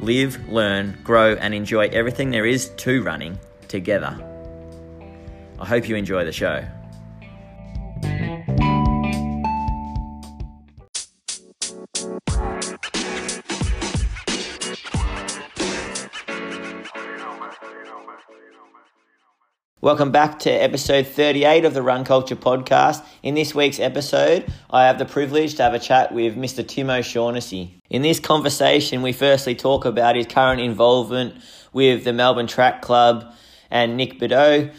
live, learn, grow, and enjoy everything there is to running together. I hope you enjoy the show. Welcome back to episode 38 of the Run Culture podcast. In this week's episode, I have the privilege to have a chat with Mr. Tim O'Shaughnessy. In this conversation, we firstly talk about his current involvement with the Melbourne Track Club and Nick Bideau.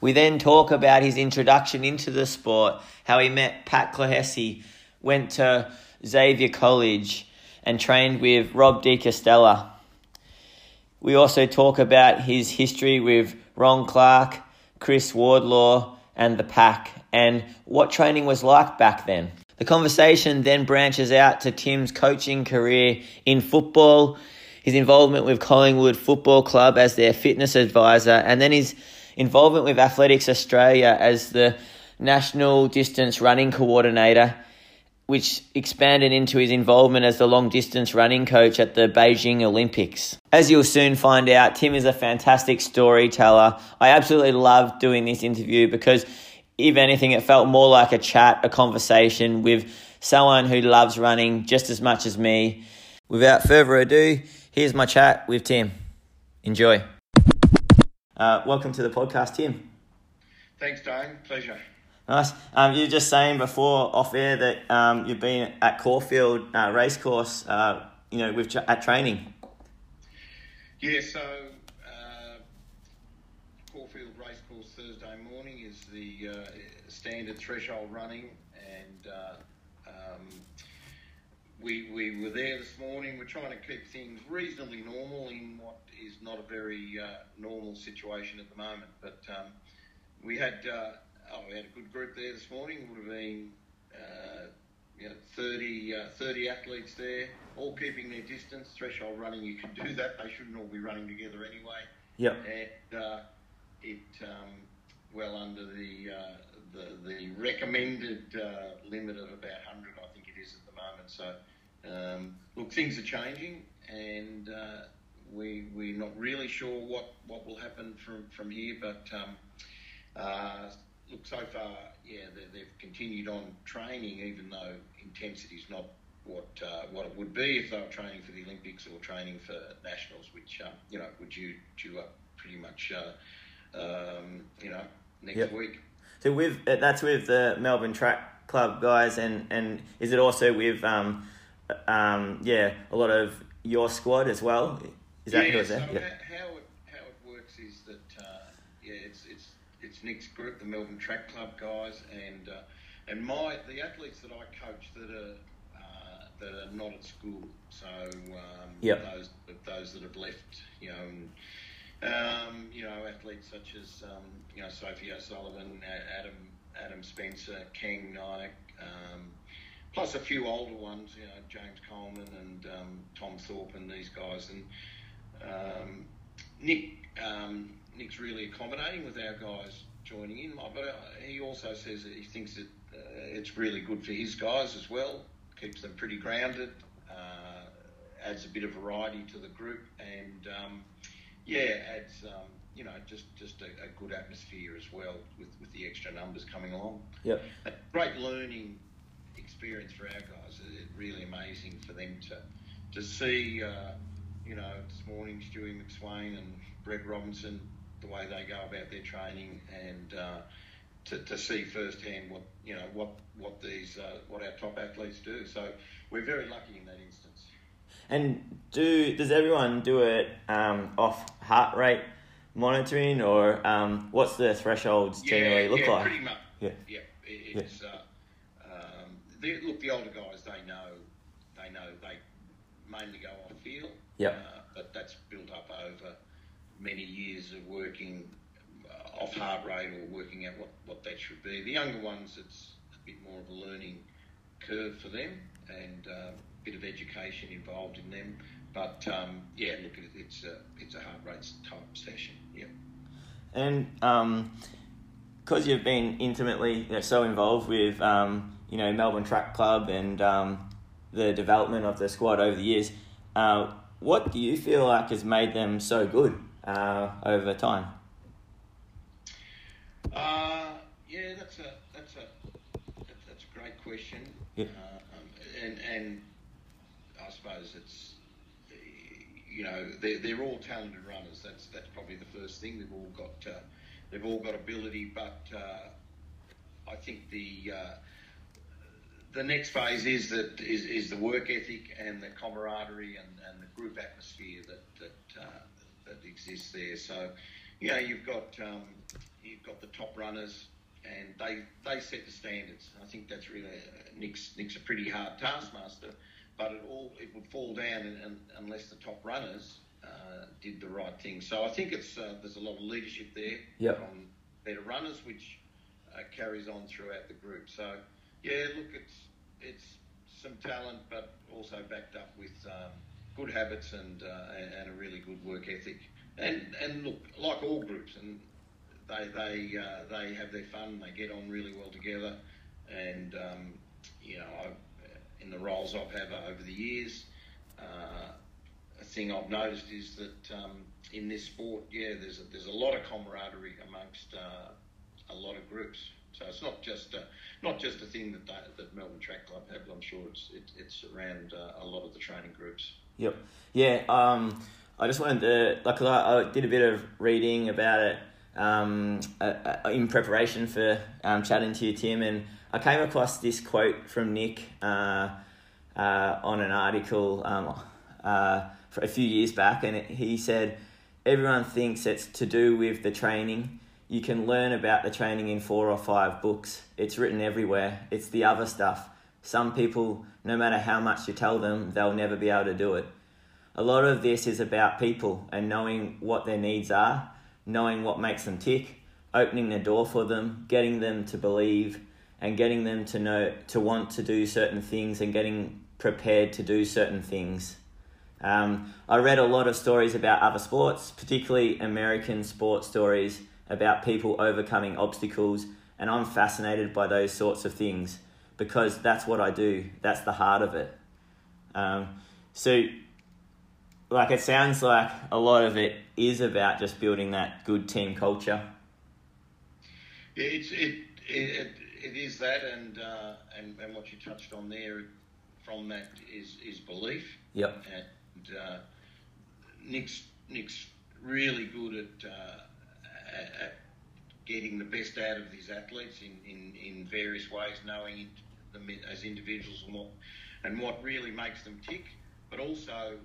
We then talk about his introduction into the sport, how he met Pat Clohessy, went to Xavier College, and trained with Rob De Castella. We also talk about his history with Ron Clarke, Chris Wardlaw, and the pack, and what training was like back then. The conversation then branches out to Tim's coaching career in football, his involvement with Collingwood Football Club as their fitness advisor, and then his involvement with Athletics Australia as the national distance running coordinator which expanded into his involvement as the long distance running coach at the Beijing Olympics. As you'll soon find out, Tim is a fantastic storyteller. I absolutely loved doing this interview because, if anything, it felt more like a chat, a conversation with someone who loves running just as much as me. Without further ado, here's my chat with Tim. Enjoy. Uh, welcome to the podcast, Tim. Thanks, Dane. Pleasure. Nice. Um, you were just saying before off air that um, you've been at Caulfield uh, Racecourse, uh, you know, with at training. Yeah. So uh, Caulfield Racecourse Thursday morning is the uh, standard threshold running, and uh, um, we we were there this morning. We're trying to keep things reasonably normal in what is not a very uh, normal situation at the moment, but um, we had oh, we had a good group there this morning. Would have been uh, you know, 30, uh, 30 athletes there, all keeping their distance. Threshold running, you can do that. They shouldn't all be running together anyway. Yep. And uh, it um, well under the, uh, the the recommended uh, limit of about 100, I think it is at the moment. So um, look, things are changing, and uh, we we're not really sure what, what will happen from from here, but. Um, uh, look, so far, yeah, they, have continued on training, even though intensity is not what uh, what it would be if they were training for the Olympics or training for nationals, which um, you know would you due up pretty much, uh, um, you know, next yep. week. So with uh, that's with the Melbourne Track Club guys, and and is it also with um, um yeah a lot of your squad as well? Is that yeah, who is that? So yeah. How how it works is that uh, yeah, it's it's Nick's group, the Melbourne Track Club guys, and uh, and my the athletes that I coach that are uh, that are not at school. So um, yep. those those that have left, you know. And, um, you know, athletes such as um, you know Sophie O'Sullivan, Adam Adam Spencer, Kang Naik, um, plus a few older ones, you know James Coleman and um, Tom Thorpe and these guys, and um, Nick um, Nick's really accommodating with our guys joining in. But uh, he also says that he thinks that uh, it's really good for his guys as well. Keeps them pretty grounded. Uh, adds a bit of variety to the group, and um, yeah, adds um, you know just just a, a, good atmosphere as well with, with the extra numbers coming along. Yep. A great learning experience for our guys. It's really amazing for them to to see. Uh, you know, this morning Stewie McSweyn and Brett Robinson the way they go about their training and uh, to, to see firsthand what you know what what these uh, what our top athletes do. So we're very lucky in that instance. And do does everyone do it um, off heart rate monitoring, or um, what's the thresholds generally yeah, look yeah, like? Pretty much. Yeah. Yeah. It's yeah. Uh, um, the, look, the older guys they know they know they mainly go off feel. Yeah. Uh, but that's built up over many years of working uh, off heart rate or working out what, what that should be. The younger ones, it's a bit more of a learning curve for them and uh, a bit of education involved in them. But um, yeah, look, it's a it's a heart rate type session. Yeah. And because um, you've been intimately you know, so involved with um, you know Melbourne Track Club and um, the development of the squad over the years, uh, what do you feel like has made them so good uh, over time? Uh, yeah, that's a that's a that's a great question. Yeah. Uh, um, and and I suppose it's you know they're, they're all talented runners. That's that's probably the first thing. They've all got uh, they've all got ability, but uh, I think the uh, the next phase is that is, is the work ethic and the camaraderie and, and the group atmosphere that that, uh, that exists there. So, you know, you've got um, you've got the top runners, and they they set the standards. I think that's really uh, Nick's Nick's a pretty hard taskmaster, but it all it would fall down in, in, unless the top runners uh, did the right thing. So I think it's uh, there's a lot of leadership there yep. from better runners, which uh, carries on throughout the group. So yeah, look, it's it's some talent, but also backed up with um, good habits and, uh, and a really good work ethic. And and look, like all groups, and they they uh, they have their fun. They get on really well together, and um, you know, I've, in the roles I've had over the years, uh, a thing I've noticed is that um, in this sport, yeah, there's a, there's a lot of camaraderie amongst uh, a lot of groups. So it's not just a, not just a thing that they, that Melbourne Track Club have. I'm sure it's it, it's around uh, a lot of the training groups. Yep. Yeah. Um, I just wanted to like I did a bit of reading about it um, uh, in preparation for um, chatting to you, Tim, and I came across this quote from Nick uh, uh, on an article um, uh, a few years back, and it, he said, "Everyone thinks it's to do with the training." You can learn about the training in four or five books. It's written everywhere. It's the other stuff. Some people, no matter how much you tell them, they'll never be able to do it. A lot of this is about people and knowing what their needs are, knowing what makes them tick, opening the door for them, getting them to believe, and getting them to know to want to do certain things and getting prepared to do certain things. Um, I read a lot of stories about other sports, particularly American sports stories about people overcoming obstacles, and I'm fascinated by those sorts of things because that's what I do. That's the heart of it. Um, so, like, it sounds like a lot of it is about just building that good team culture. Yeah, it's it it, it is that, and uh, and and what you touched on there from that is is belief. Yep. And uh, Nick's Nick's really good at. Uh, at getting the best out of these athletes in, in, in various ways, knowing them as individuals and what and what really makes them tick, but also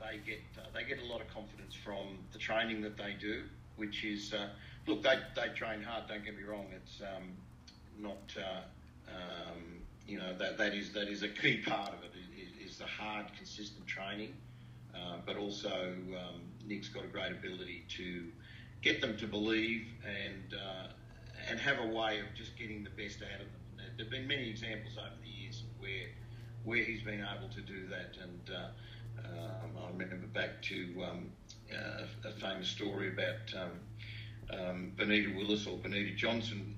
they get uh, they get a lot of confidence from the training that they do, which is uh, look they, they train hard. Don't get me wrong, it's um, not uh, um, you know that that is that is a key part of it is, is the hard consistent training, uh, but also um, Nick's got a great ability to get them to believe and uh, and have a way of just getting the best out of them. There've been many examples over the years where where he's been able to do that, and uh, um, I remember back to um, uh, a famous story about um, um, Benita Willis or Benita Johnson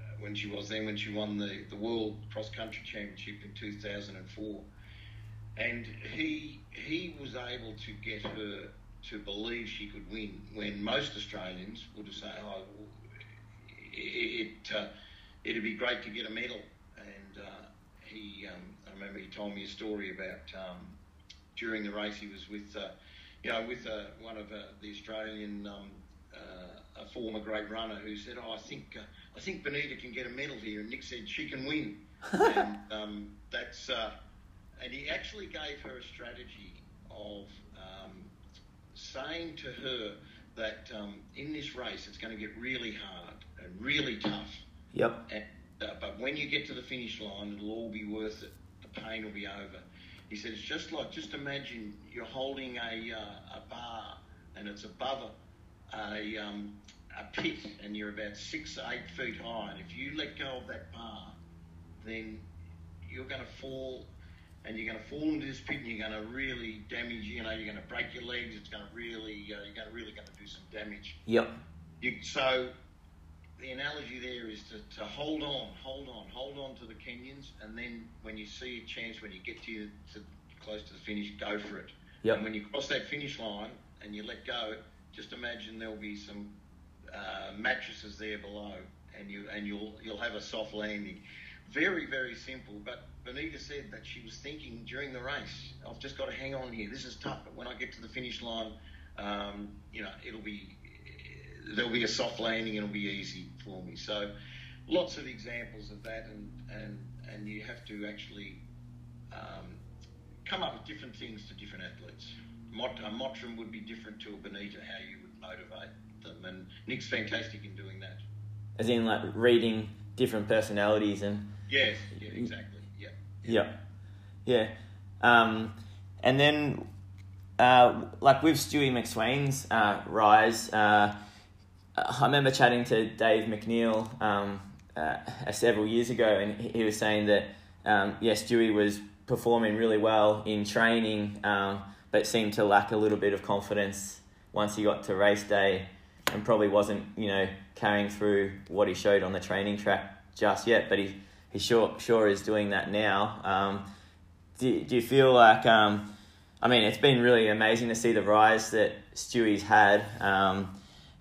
uh, when she was then when she won the, the World Cross Country Championship in 2004, and he he was able to get her to believe she could win when most Australians would have said, "Oh, it, uh, it'd be great to get a medal." And uh, he, um, I remember he told me a story about um, during the race he was with, uh, you know, with uh, one of uh, the Australian. Um, uh, a former great runner who said, "Oh, I think I think Benita can get a medal here," and Nick said she can win, and um, that's and he actually gave her a strategy of saying to her that um, in this race it's going to get really hard and really tough. Yep. And, uh, but when you get to the finish line, it'll all be worth it. The pain will be over. He said it's just like just imagine you're holding a uh, a bar and it's above a, um, a pit and you're about six, eight feet high, and if you let go of that bar, then you're going to fall and you're going to fall into this pit and you're going to really damage, you know, you're going to break your legs. It's going to really, uh, you're going to really going to do some damage. Yep. You, so the analogy there is to, to hold on, hold on, hold on to the Kenyans, and then when you see a chance, when you get to, to close to the finish, go for it. Yep. And when you cross that finish line and you let go, just imagine there'll be some uh, mattresses there below, and you and you'll you'll have a soft landing. Very very simple, but Benita said that she was thinking during the race, I've just got to hang on here. This is tough, but when I get to the finish line, um, you know, it'll be there'll be a soft landing and it'll be easy for me. So lots of examples of that, and and and you have to actually um, come up with different things to different athletes. Mot- a Mottram would be different to a Benita, how you would motivate them, and Nick's fantastic in doing that. As in, like reading different personalities and. Yes, yeah, exactly. Yeah. Yeah, yeah. Um, and then, uh, like with Stewie McSweyn's uh, rise, uh, I remember chatting to Dave McNeill um, uh, several years ago, and he was saying that um, yes, Stewie was performing really well in training, um, but seemed to lack a little bit of confidence once he got to race day, and probably wasn't you know carrying through what he showed on the training track just yet. But he he sure sure is doing that now. Um, do, do you feel like um, I mean it's been really amazing to see the rise that Stewie's had um,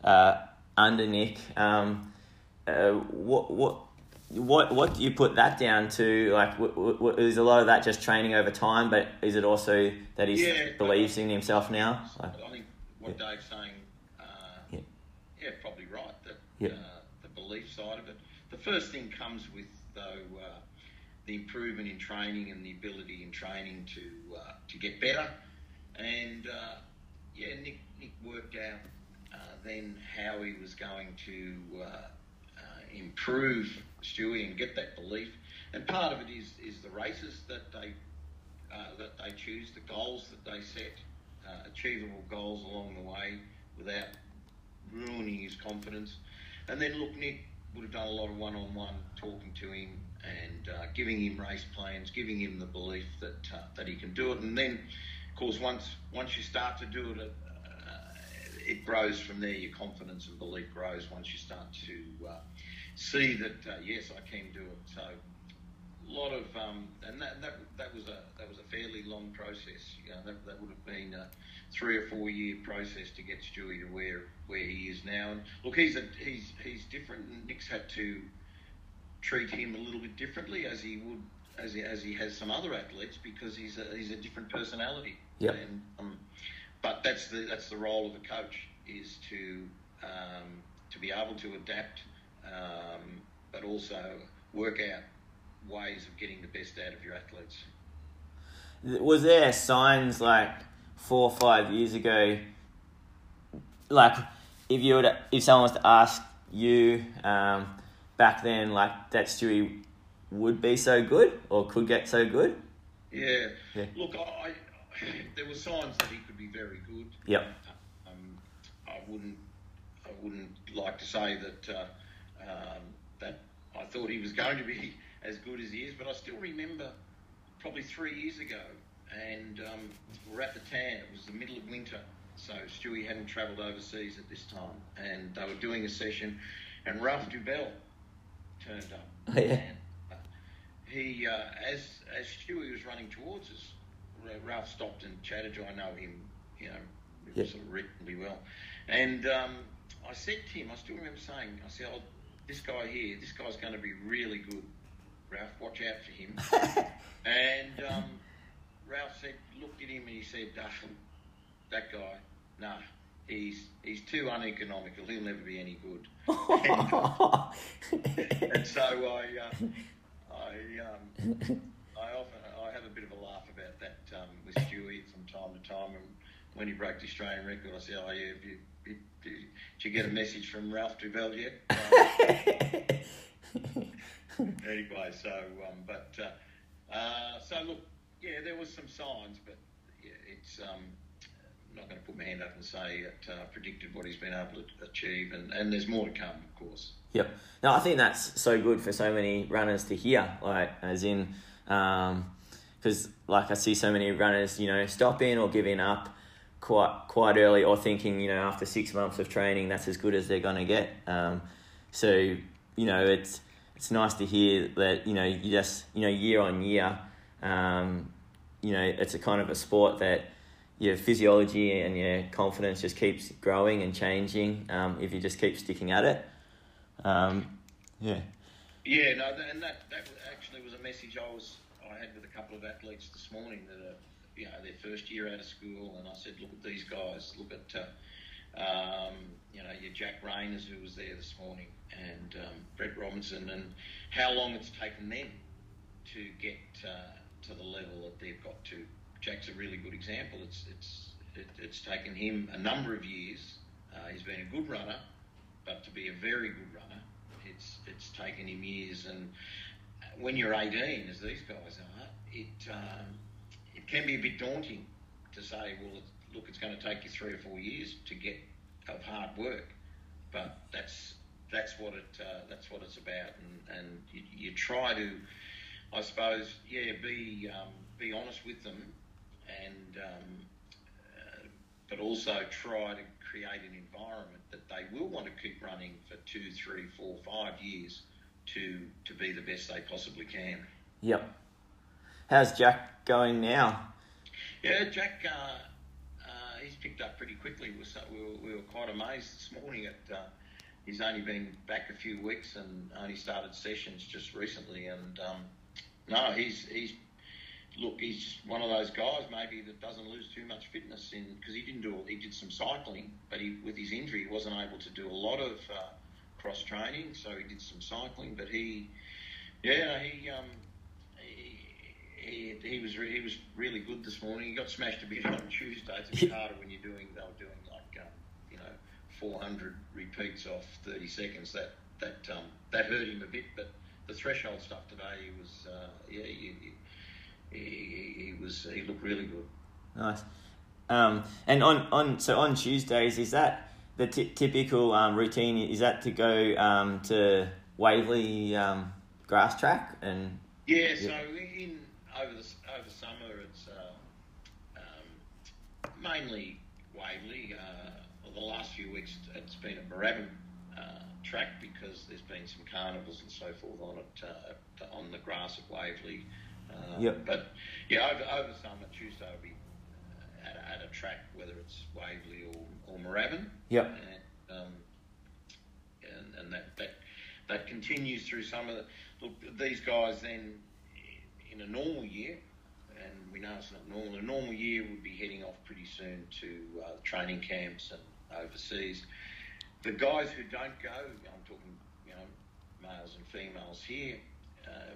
uh, under Nick. Um, uh, what what what what do you put that down to? Like, w- w- is a lot of that just training over time, but is it also that he Yeah, believes in himself now? Like, I think what Dave's saying, uh, Yeah. yeah. probably right. That Yeah. uh, the belief side of it. The first thing comes with though uh, the improvement in training and the ability in training to uh, to get better. And uh, yeah, Nick Nick worked out uh, then how he was going to uh, uh, improve Stewie and get that belief. And part of it is is the races that they that they choose, the goals that they set, achievable goals along the way without ruining his confidence. And then look, Nick would have done a lot of one-on-one talking to him and uh, giving him race plans, giving him the belief that uh, that he can do it. And then, of course, once once you start to do it, uh, it grows from there. Your confidence and belief grows once you start to uh, see that uh, yes, I can do it. So lot of um, and that, that that was a that was a fairly long process. You know, that, that would have been a three or four year process to get Stewie to where where he is now. And look, he's a he's he's different. Nick's had to treat him a little bit differently as he would as he, as he has some other athletes because he's a he's a different personality. Yep. And um, but that's the that's the role of a coach is to um, to be able to adapt, um, but also work out ways of getting the best out of your athletes. was there signs like four or five years ago like if you were to, if someone was to ask you um, back then like that Stewie would be so good or could get so good Yeah. Yeah. Look, I, I there were signs that he could be very good. yep Um, I wouldn't I wouldn't like to say that uh, um, that I thought he was going to be as good as he is, but I still remember probably three years ago, and um, we're at the tan. It was the middle of winter, so Stewie hadn't travelled overseas at this time, and they were doing a session, and Ralph Doubell turned up. Oh, yeah. And, uh, he, uh, as as Stewie was running towards us, Ralph stopped and chatted to. I know him, you know, Yeah. sort of reasonably well, and um, I said to him, I still remember saying, I said, oh, this guy here, this guy's going to be really good. Ralph, watch out for him. and um, Ralph said, looked at him and he said, that guy, nah, he's he's too uneconomical. He'll never be any good. And so I, uh, I, um, I often I have a bit of a laugh about that um, with Stewie from time to time. And when he broke the Australian record, I said, "Oh yeah, have you, did, did you get a message from Ralph Doubell yet?" Um, anyway, so um, but uh, uh, so look, yeah, there was some signs, but yeah, it's um, not going to put my hand up and say it uh, predicted what he's been able to achieve, and, and there's more to come, of course. Yep. No, I think that's so good for so many runners to hear. Like, as in, because um, like I see so many runners, you know, stopping or giving up quite quite early, or thinking, you know, after six months of training, that's as good as they're going to get. Um, so, you know, it's it's nice to hear that you know you just you know year on year, um, you know, it's a kind of a sport that your physiology and your confidence just keeps growing and changing um, if you just keep sticking at it. Um, yeah. Yeah, no, and that, that actually was a message I was I had with a couple of athletes this morning that are you know their first year out of school, and I said, look at these guys, look at uh, um, you know your Jack Rayners who was there this morning, and um, Brett Robinson, and how long it's taken them to get uh, to the level that they've got to. Jack's a really good example. It's it's it, it's taken him a number of years. Uh, he's been a good runner, but to be a very good runner, it's it's taken him years. And when you're 18, as these guys are, it um, it can be a bit daunting to say, well, look, it's going to take you three or four years to get of hard work, but that's that's what it uh, that's what it's about, and and you, you, try to, I suppose, yeah, be um, be honest with them, and um, uh, but also try to create an environment that they will want to keep running for two, three, four, five years to to be the best they possibly can. Yep. How's Jack going now? Yeah, Jack. Uh, uh, he's picked up pretty quickly. We were, we were quite amazed this morning at. Uh, he's only been back a few weeks and only started sessions just recently. And um, no, he's he's look, he's just one of those guys maybe that doesn't lose too much fitness in because he didn't do he did some cycling, but he with his injury he wasn't able to do a lot of uh, cross training, so he did some cycling. But he, yeah, he um, he, he was re- he was really good this morning. He got smashed a bit on Tuesday. It's a bit harder when you're doing they were doing like um, you know 400 repeats off 30 seconds. That that um, that hurt him a bit, but the threshold stuff today he was uh, yeah. He, he, he was he looked really good. Nice. Um, and on, on so on Tuesdays is that the t- typical um, routine? Is that to go um, to Waverley um, grass track and? Yeah, so in over the over summer it's uh, um, mainly Waverley. Uh, well, the last few weeks it's been a Moorabbin uh, track because there's been some carnivals and so forth on it uh, on the grass at Waverley. Um, yep. But yeah, over, over summer, Tuesday will be uh, at, a, at a track, whether it's Waverley or, or Moorabbin. Yep. And, um, and, and that, that that continues through some of the. Look, these guys then, in a normal year, and we know it's not normal. A normal year would be heading off pretty soon to uh, training camps and overseas. The guys who don't go, I'm talking, you know, males and females here, uh,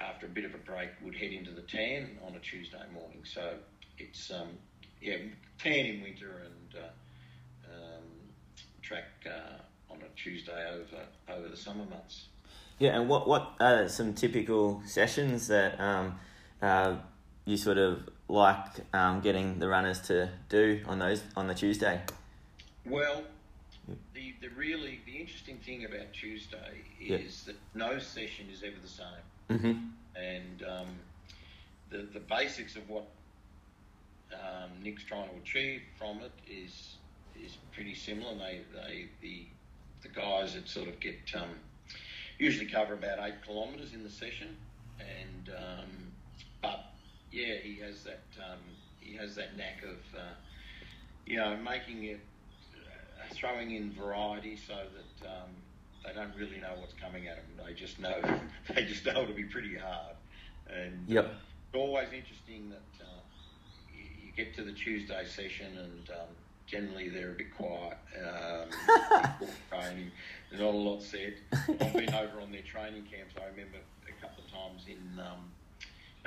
after a bit of a break, would head into the tan on a Tuesday morning. So it's um, yeah, tan in winter and uh, um, track uh, on a Tuesday over over the summer months. Yeah, and what what are some typical sessions that um, uh, you sort of like um, getting the runners to do on those on the Tuesday? Well, the, the really the interesting thing about Tuesday is that no session is ever the same. Mm-hmm. And um, the the basics of what um, Nick's trying to achieve from it is is pretty similar. They they the the guys that sort of get um, usually cover about eight kilometres in the session, and um, but yeah, he has that um, he has that knack of uh, you know making it uh, throwing in variety so that um, they don't really know what's coming at them. They just know they just know it'll be pretty hard. And yep. Uh, it's always interesting that uh, you, you, get to the Tuesday session and um, generally they're a bit quiet. Um, training, there's not a lot said. I've been over on their training camps. I remember a couple of times in um,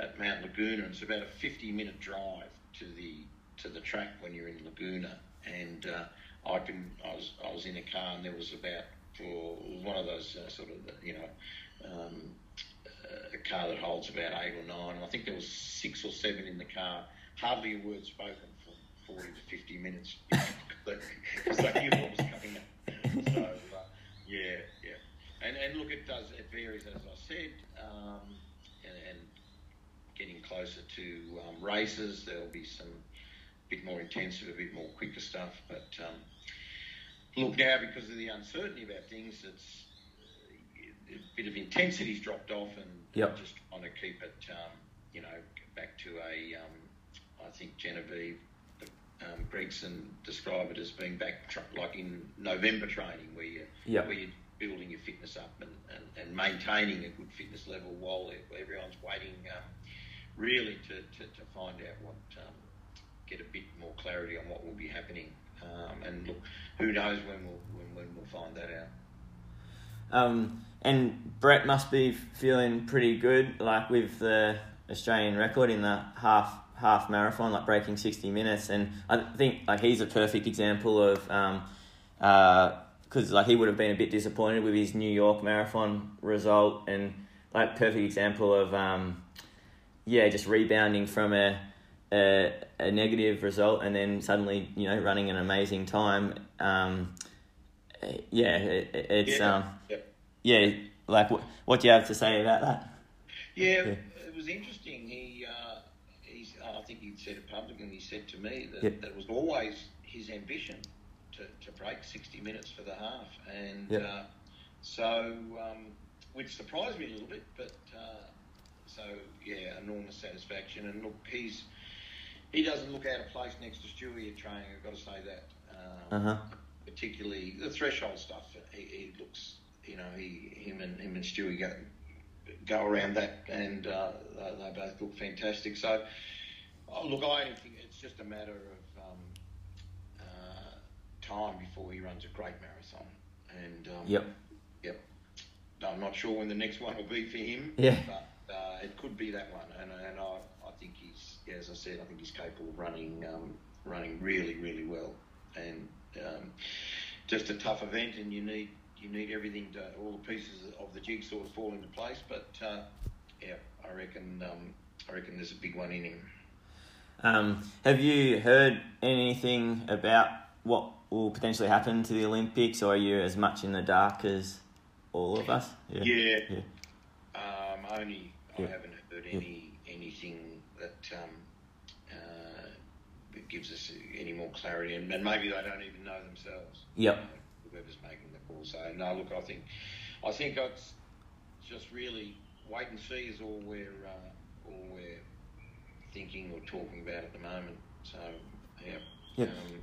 at Mount Laguna. And it's about a 50 minute drive to the to the track when you're in Laguna, and uh, I can I was I was in a car and there was about for one of those uh, sort of you know um, a car that holds about eight or nine. I think there was six or seven in the car. Hardly a word spoken for, 40 to 50 minutes because I knew what was coming up. So, uh, yeah, yeah. And, and look, it does, it varies, as I said, um, and, and getting closer to um, races, there'll be some bit more intensive, a bit more quicker stuff. But um, look, now because of the uncertainty about things, it's a bit of intensity's dropped off, and yep. just trying to keep it, um, you know, back to a. Um, I think Genevieve um, Gregson describe it as being back tra- like in November training, where you yep. where you're building your fitness up and, and, and maintaining a good fitness level while everyone's waiting, um, really to, to, to, find out what um, get a bit more clarity on what will be happening. Um, and look, who knows when we'll when, when we'll find that out. Um, and Brett must be feeling pretty good, like with the Australian record in the half half marathon, like breaking sixty minutes. And I think like he's a perfect example of um, because uh, like he would have been a bit disappointed with his New York marathon result, and like perfect example of um, yeah, just rebounding from a, a a negative result and then suddenly you know running an amazing time. Um, yeah, it, it's yeah. um, yep. yeah. Like, what, what do you have to say about that? Yeah, yeah. it was interesting. He, uh, he's, I think he said it publicly. He said to me that yep. that was always his ambition to, to break sixty minutes for the half, and yep. uh, so um, which surprised me a little bit, but uh, so yeah, enormous satisfaction. And look, he's he doesn't look out of place next to Stewie at training. I've got to say that. Um, uh-huh. Particularly the threshold stuff. He, he, looks, you know, he him and him and Stewie go go around that, and uh, they, they, both look fantastic. So, oh, look, I think it's just a matter of um, uh, time before he runs a great marathon. And um, yep, yep. I'm not sure when the next one will be for him. Yeah. But uh, it could be that one, and, and I, I think he's, yeah, as I said, I think he's capable of running, um, running really, really well, and um, just a tough event, and you need, you need everything to, all the pieces of the jigsaw to fall into place. But uh, yeah, I reckon, um, I reckon there's a big one in him. Um, have you heard anything about what will potentially happen to the Olympics, or are you as much in the dark as all of us? Yeah. Yeah. yeah. Um, only I haven't heard any anything that um, uh, that gives us any more clarity, and, and, maybe they don't even know themselves. Yep. You know, whoever's making the call. So no, look, I think I think it's just really wait and see is all we're uh, all we're thinking or talking about at the moment. So yeah. Yep. Um,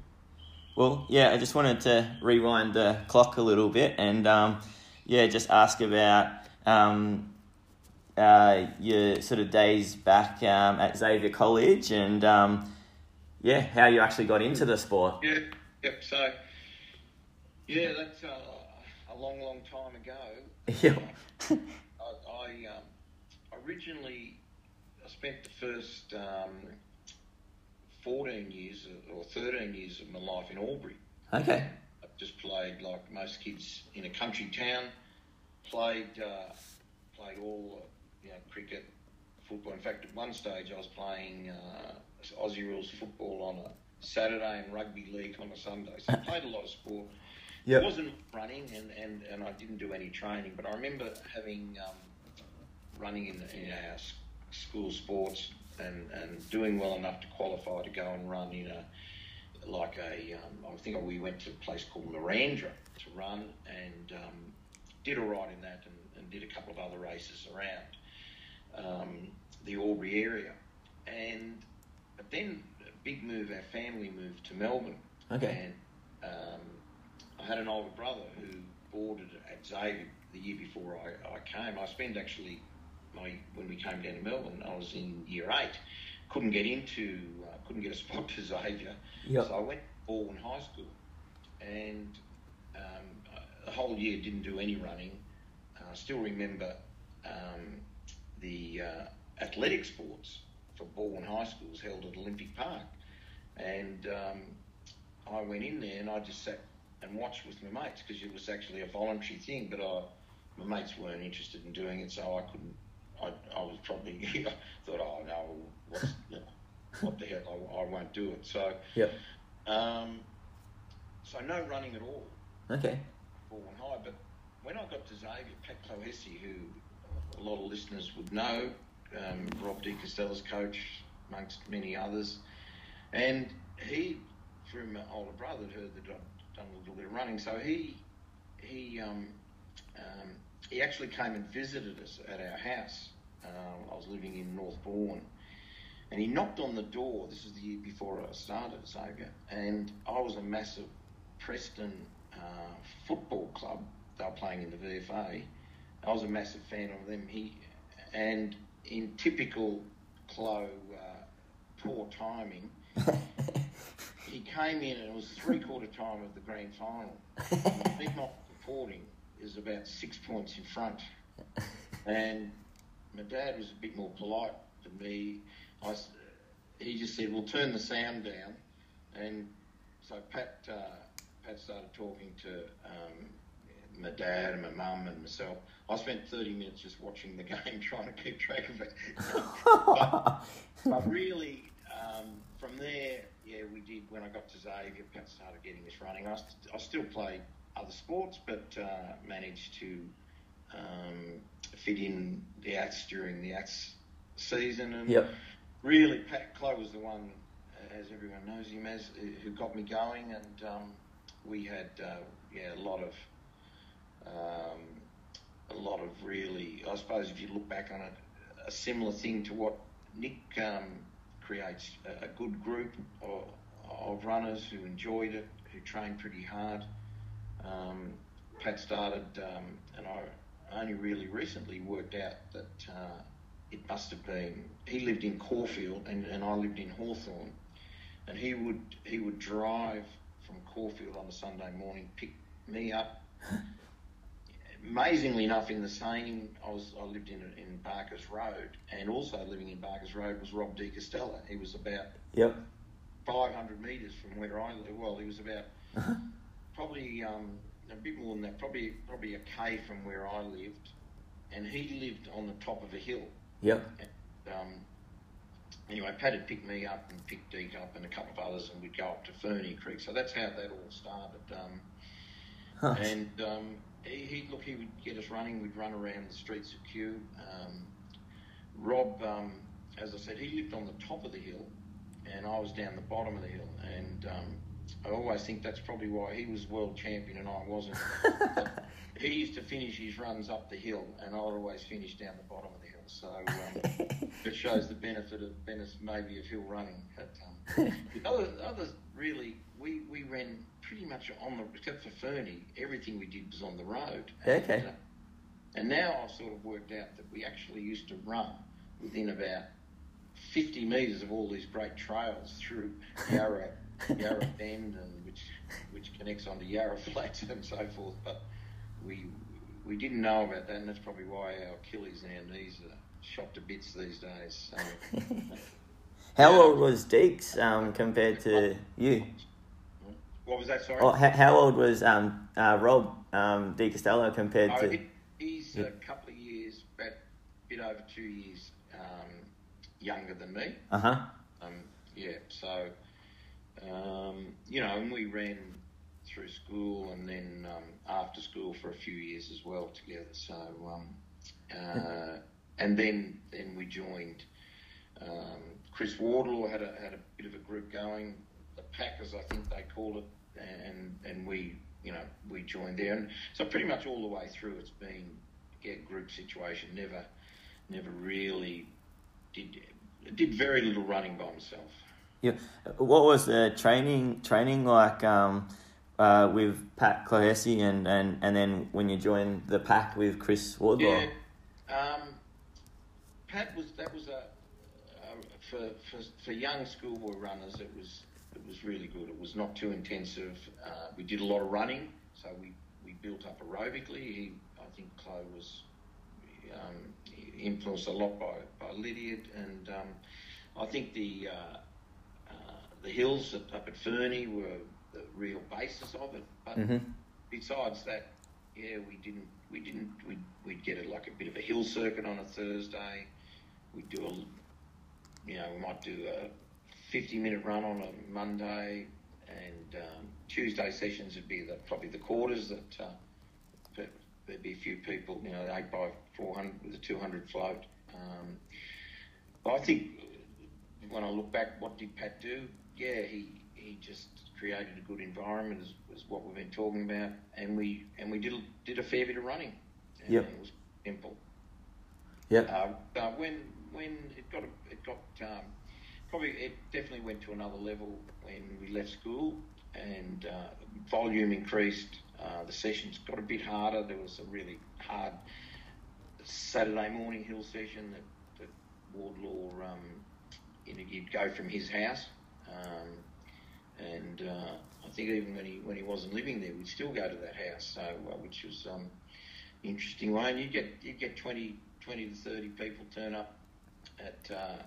well, yeah, I just wanted to rewind the clock a little bit and um, yeah, just ask about um, uh, your sort of days back um, at Xavier College and um, yeah, how you actually got into the sport. Yeah, yep. So yeah, that's uh, a long, long time ago. Yeah. I, I um, originally I spent the first um, fourteen years or thirteen years of my life in Albury. Okay. I just played like most kids in a country town. Played uh, played all uh, you know cricket, football. In fact, at one stage I was playing uh, Aussie rules football on a Saturday and rugby league on a Sunday. So I played a lot of sport. Yep. It wasn't running and, and, and I didn't do any training, but I remember having um, running in, the in our school sports and, and doing well enough to qualify to go and run in a like a um, I think we went to a place called Miranda to run and um, did all right in that and, and, did a couple of other races around um, the Albury area and but then a big move our family moved to Melbourne Okay. and um, I had an older brother who boarded at Xavier the year before I, I came. I spent actually my when we came down to Melbourne, I was in year eight. Couldn't get into, uh, couldn't get a spot to Xavier, Yep. so I went to Balwyn High School, and um, the whole year didn't do any running. Uh, I still remember um, the uh, athletic sports for Balwyn High School was held at Olympic Park, and um, I went in there and I just sat and watched with my mates because it was actually a voluntary thing, but I, my mates weren't interested in doing it, so I couldn't. I, I was probably thought, oh no, what's, you know, what the hell, I, I won't do it. So, Yep. um, so no running at all. Okay. Balwyn High. But when I got to Xavier, Pat who a lot of listeners would know, um, Rob De Castella's coach, amongst many others, and he, through my older brother, had heard that I'd done a little bit of running, so he he um, um, he actually came and visited us at our house. Um, I was living in North Bourne. And he knocked on the door. This was the year before I started at and I was a massive Preston uh, football club. They were playing in the VFA. I was a massive fan of them. He and in typical Clo uh, poor timing, he came in and it was three quarter time of the grand final. Big not reporting is about six points in front, and my dad was a bit more polite than me. I he just said, "We'll turn the sound down," and so Pat uh, Pat started talking to um, my dad and my mum and myself. I spent 30 minutes just watching the game, trying to keep track of it. but, but really, um, from there, yeah, we did. When I got to Xavier, Pat started getting us running. I, st- I still played other sports, but uh, managed to um, fit in the ATS during the ATS season. And Yep. really, Pat Clow was the one, as everyone knows him as, who got me going, and um, we had uh, yeah a lot of um, a lot of really, I suppose, if you look back on it, a similar thing to what Nick um, creates a, a good group of, of runners who enjoyed it, who trained pretty hard. Um, Pat started, um, and I only really recently worked out that uh, it must have been he lived in Caulfield and, and I lived in Hawthorn, and he would he would drive from Caulfield on a Sunday morning, pick me up. Amazingly enough, in the same I was I lived in in Barker's Road, and also living in Barker's Road was Rob De Castella. He was about Yep. 500 metres from where I live. Well, he was about probably um, a bit more than that, probably probably a k from where I lived, and he lived on the top of a hill. Yep. Um, anyway, Pat had picked me up and picked Deke up and a couple of others, and we'd go up to Ferny Creek. So that's how that all started. Um, Huh. and um, he, he look, he would get us running. We'd run around the streets of Kew. Um, Rob, um, as I said, he lived on the top of the hill, and I was down the bottom of the hill. And um, I always think that's probably why he was world champion and I wasn't. he used to finish his runs up the hill, and I'd always finish down the bottom of the hill. So um, it shows the benefit of maybe of hill running. But um, the other, others really, we, we ran pretty much on the except for Ferny, everything we did was on the road. And, Okay. uh, and now I've sort of worked out that we actually used to run within about 50 metres of all these great trails through Yarra, Yarra Bend, and which which connects onto Yarra Flats and so forth. But we we didn't know about that, and that's probably why our Achilles and our knees are shot to bits these days. So, How Yeah. old was Deeks um, compared to you? what was that? Sorry. Oh, how, how old was um, uh, Rob um, Castella compared Oh, to? he, he's a couple of years, about a bit over two years um, younger than me. Uh huh. Um, yeah, so um, you know, and we ran through school and then um, after school for a few years as well together. So um, uh, and then then we joined. Um, Chris Wardlaw had a had a bit of a group going, the Packers, I think they call it, and and we you know we joined there, and so pretty much all the way through it's been yeah group situation. Never never really did did very little running by myself. Yeah. What was the training training like um, uh, with Pat Clohessy and, and, and then when you joined the pack with Chris Wardlaw? Yeah, um, Pat was that was a uh, for, for for young schoolboy runners. It was it was really good. It was not too intensive. Uh, we did a lot of running, so we, we built up aerobically. He, I think Chloe was um, influenced a lot by by Lydiard, and um, I think the uh, the hills up at Ferny were the real basis of it. But hmm besides that, yeah, we didn't, we didn't, we'd, we'd get it like a bit of a hill circuit on a Thursday. We'd do a, you know, we might do a 50 minute run on a Monday, and um, Tuesday sessions would be the, probably the quarters that uh, there'd be a few people, you know, 8 by 400 with a 200 float. Um, I think when I look back, what did Pat do? Yeah, he, he just created a good environment, is, is what we've been talking about, and we and we did did a fair bit of running. And Yep. It was simple. Yep. Uh, uh, when when it got a- it got um, probably it definitely went to another level when we left school and uh, volume increased. Uh, the sessions got a bit harder. There was a really hard Saturday morning hill session that, that Wardlaw, um, you'd go from his house, um, and uh, I think even when he when he wasn't living there, we'd still go to that house. So, uh, which was um, interesting way. And you get you get 20, 20 to thirty people turn up at uh,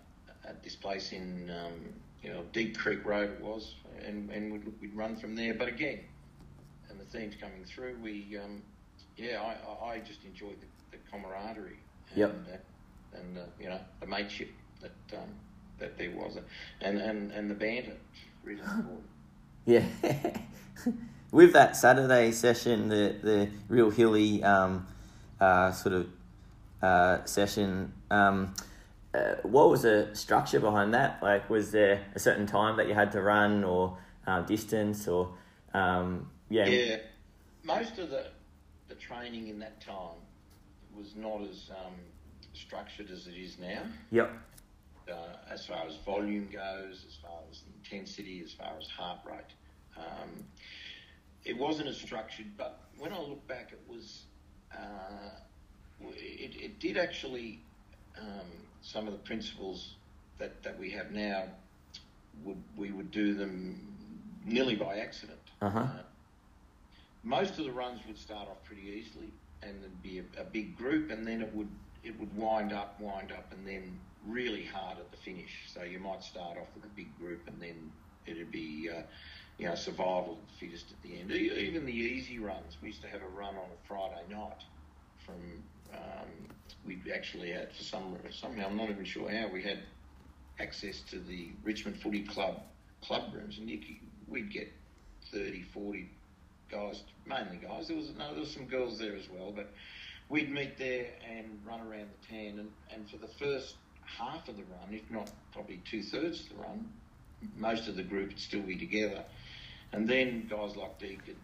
at this place in um, you know Deep Creek Road it was, and and we'd, we'd run from there. But again, and the themes coming through, we um, yeah, I, I just enjoyed the, the camaraderie. And, Yep. uh, and uh, you know the mateship that um, that there was, and and and the banter, really important. Yeah. With that Saturday session, the the real hilly um, uh, sort of uh, session, um, uh, what was the structure behind that? Like, was there a certain time that you had to run, or uh, distance, or um, yeah, Yeah, most of the the training in that time was not as um, structured as it is now. yep, Uh, as far as volume goes, as far as intensity, as far as heart rate, um, it wasn't as structured. But when I look back, it was uh, it, it did actually um, some of the principles that, that we have now would we would do them nearly by accident. Uh-huh. most of the runs would start off pretty easily, and there'd be a, a big group, and then it would it would wind up, wind up, and then really hard at the finish. So you might start off with a big group, and then it'd be uh, you know survival of the fittest at the end. Even the easy runs, we used to have a run on a Friday night from. Um, we actually had for some somehow I'm not even sure how we had access to the Richmond Footy Club club rooms, and you, we'd get 30, 40 guys, mainly guys. There was no, there was some girls there as well, but we'd meet there and run around the tan. And, and for the first half of the run, if not probably two thirds of the run, most of the group would still be together. And then guys like Dee could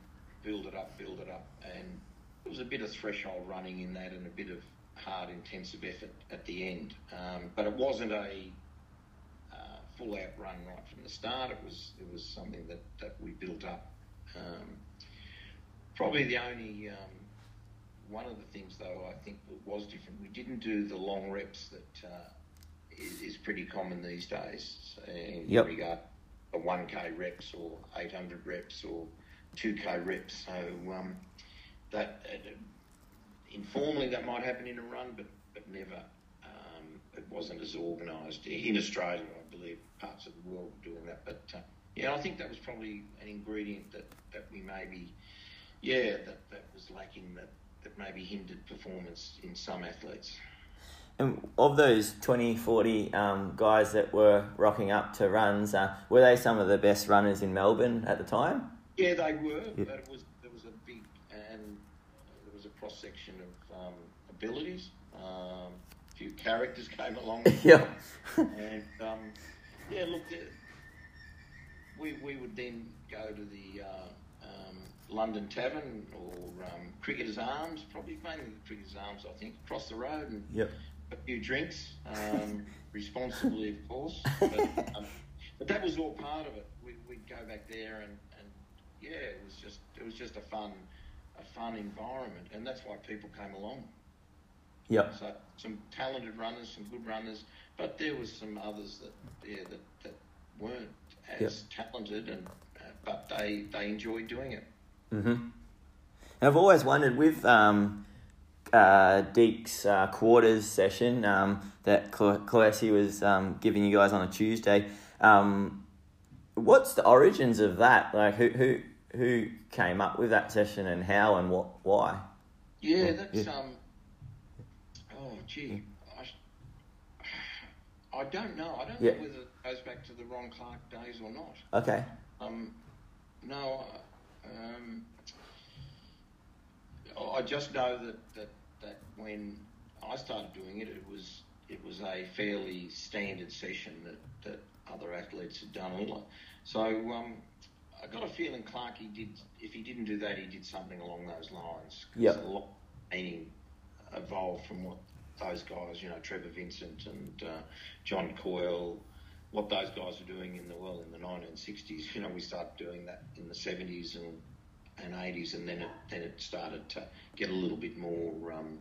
build it up, build it up, and there was a bit of threshold running in that and a bit of hard, intensive effort at the end. Um, but it wasn't a uh, full out run right from the start. It was it was something that, that we built up. Um, probably the only um, one of the things though I think was different. We didn't do the long reps that uh, is, is pretty common these days in Yep. regard to 1k reps or 800 reps or 2k reps. So um, that uh, informally that might happen in a run, but but never. Um, it wasn't as organised in Australia. I believe parts of the world were doing that, but uh, yeah, I think that was probably an ingredient that, that we maybe, yeah, that, that was lacking that, that maybe hindered performance in some athletes. And of those 20, 40 um, guys that were rocking up to runs, uh, were they some of the best runners in Melbourne at the time? Yeah, they were, Yeah. but it was there was a big and there was a cross section of um, abilities. Um, a few characters came along. yeah. and um, yeah, look, the, we we would then go to the uh, um, London Tavern or um, Cricketers Arms, probably mainly the Cricketers Arms, I think, across the road, and Yep. A few drinks, um, responsibly, of course. But, um, but that was all part of it. We, we'd go back there, and, and yeah, it was just it was just a fun a fun environment, and that's why people came along. Yep. So some talented runners, some good runners, but there was some others that yeah that, that weren't as talented, and uh, but they they enjoyed doing it. hmm And I've always wondered with um, uh, Deek's uh, quarters session um, that Cl- Clohessy was um, giving you guys on a Tuesday. Um, what's the origins of that? Like, who who who came up with that session and how and what why? Yeah, Yeah, that's yeah. um. Oh, gee, I, I don't know. I don't Yeah. know whether it goes back to the Ron Clarke days or not. Okay. Um, no, uh, um, I just know that, that, that when I started doing it, it was it was a fairly standard session that, that other athletes had done. a lot. So um, I got a feeling Clarkey did. If he didn't do that, he did something along those lines. Yep. A lot of meaning evolved from what those guys, you know, Trevor Vincent and uh, John Coyle, what those guys were doing in the well in the 1960s. You know, we started doing that in the 70s and and 80s, and then it then it started to get a little bit more um,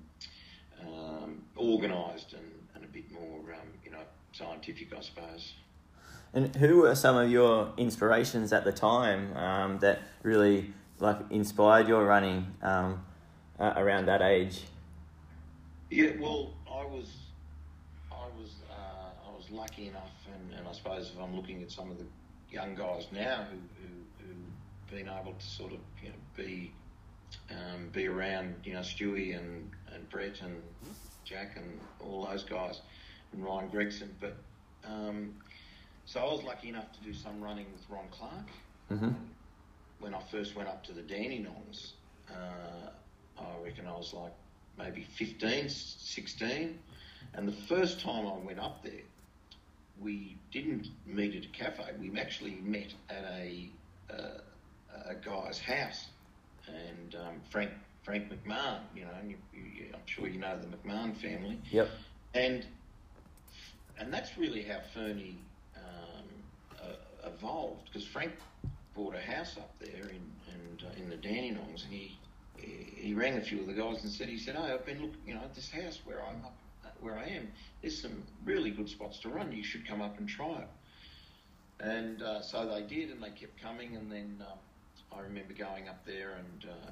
um, organised and, and a bit more, um, you know, scientific, I suppose. And who were some of your inspirations at the time um, that really like inspired your running um, uh, around that age? Yeah, well, I was, I was, uh, I was lucky enough, and, and I suppose if I'm looking at some of the young guys now who who been able to sort of you know be um, be around you know Stewie and and Brett and Jack and all those guys and Ryan Gregson, but um, so I was lucky enough to do some running with Ron Clarke Mm-hmm. when I first went up to the Dandenongs, uh, I reckon I was like maybe 15, 16. And the first time I went up there, we didn't meet at a cafe. We actually met at a, uh, a guy's house. And um, Frank Frank McMahon, you know, and you, you, I'm sure you know the McMahon family. Yep. And and that's really how Ferny um, uh, evolved because Frank bought a house up there in and uh, in the Dandenongs, and he he rang a few of the guys and said he said, "Oh, I've been looking, you know, at this house where I'm up, where I am. There's some really good spots to run. You should come up and try it." And uh, so they did, and they kept coming, and then um, I remember going up there and. Uh,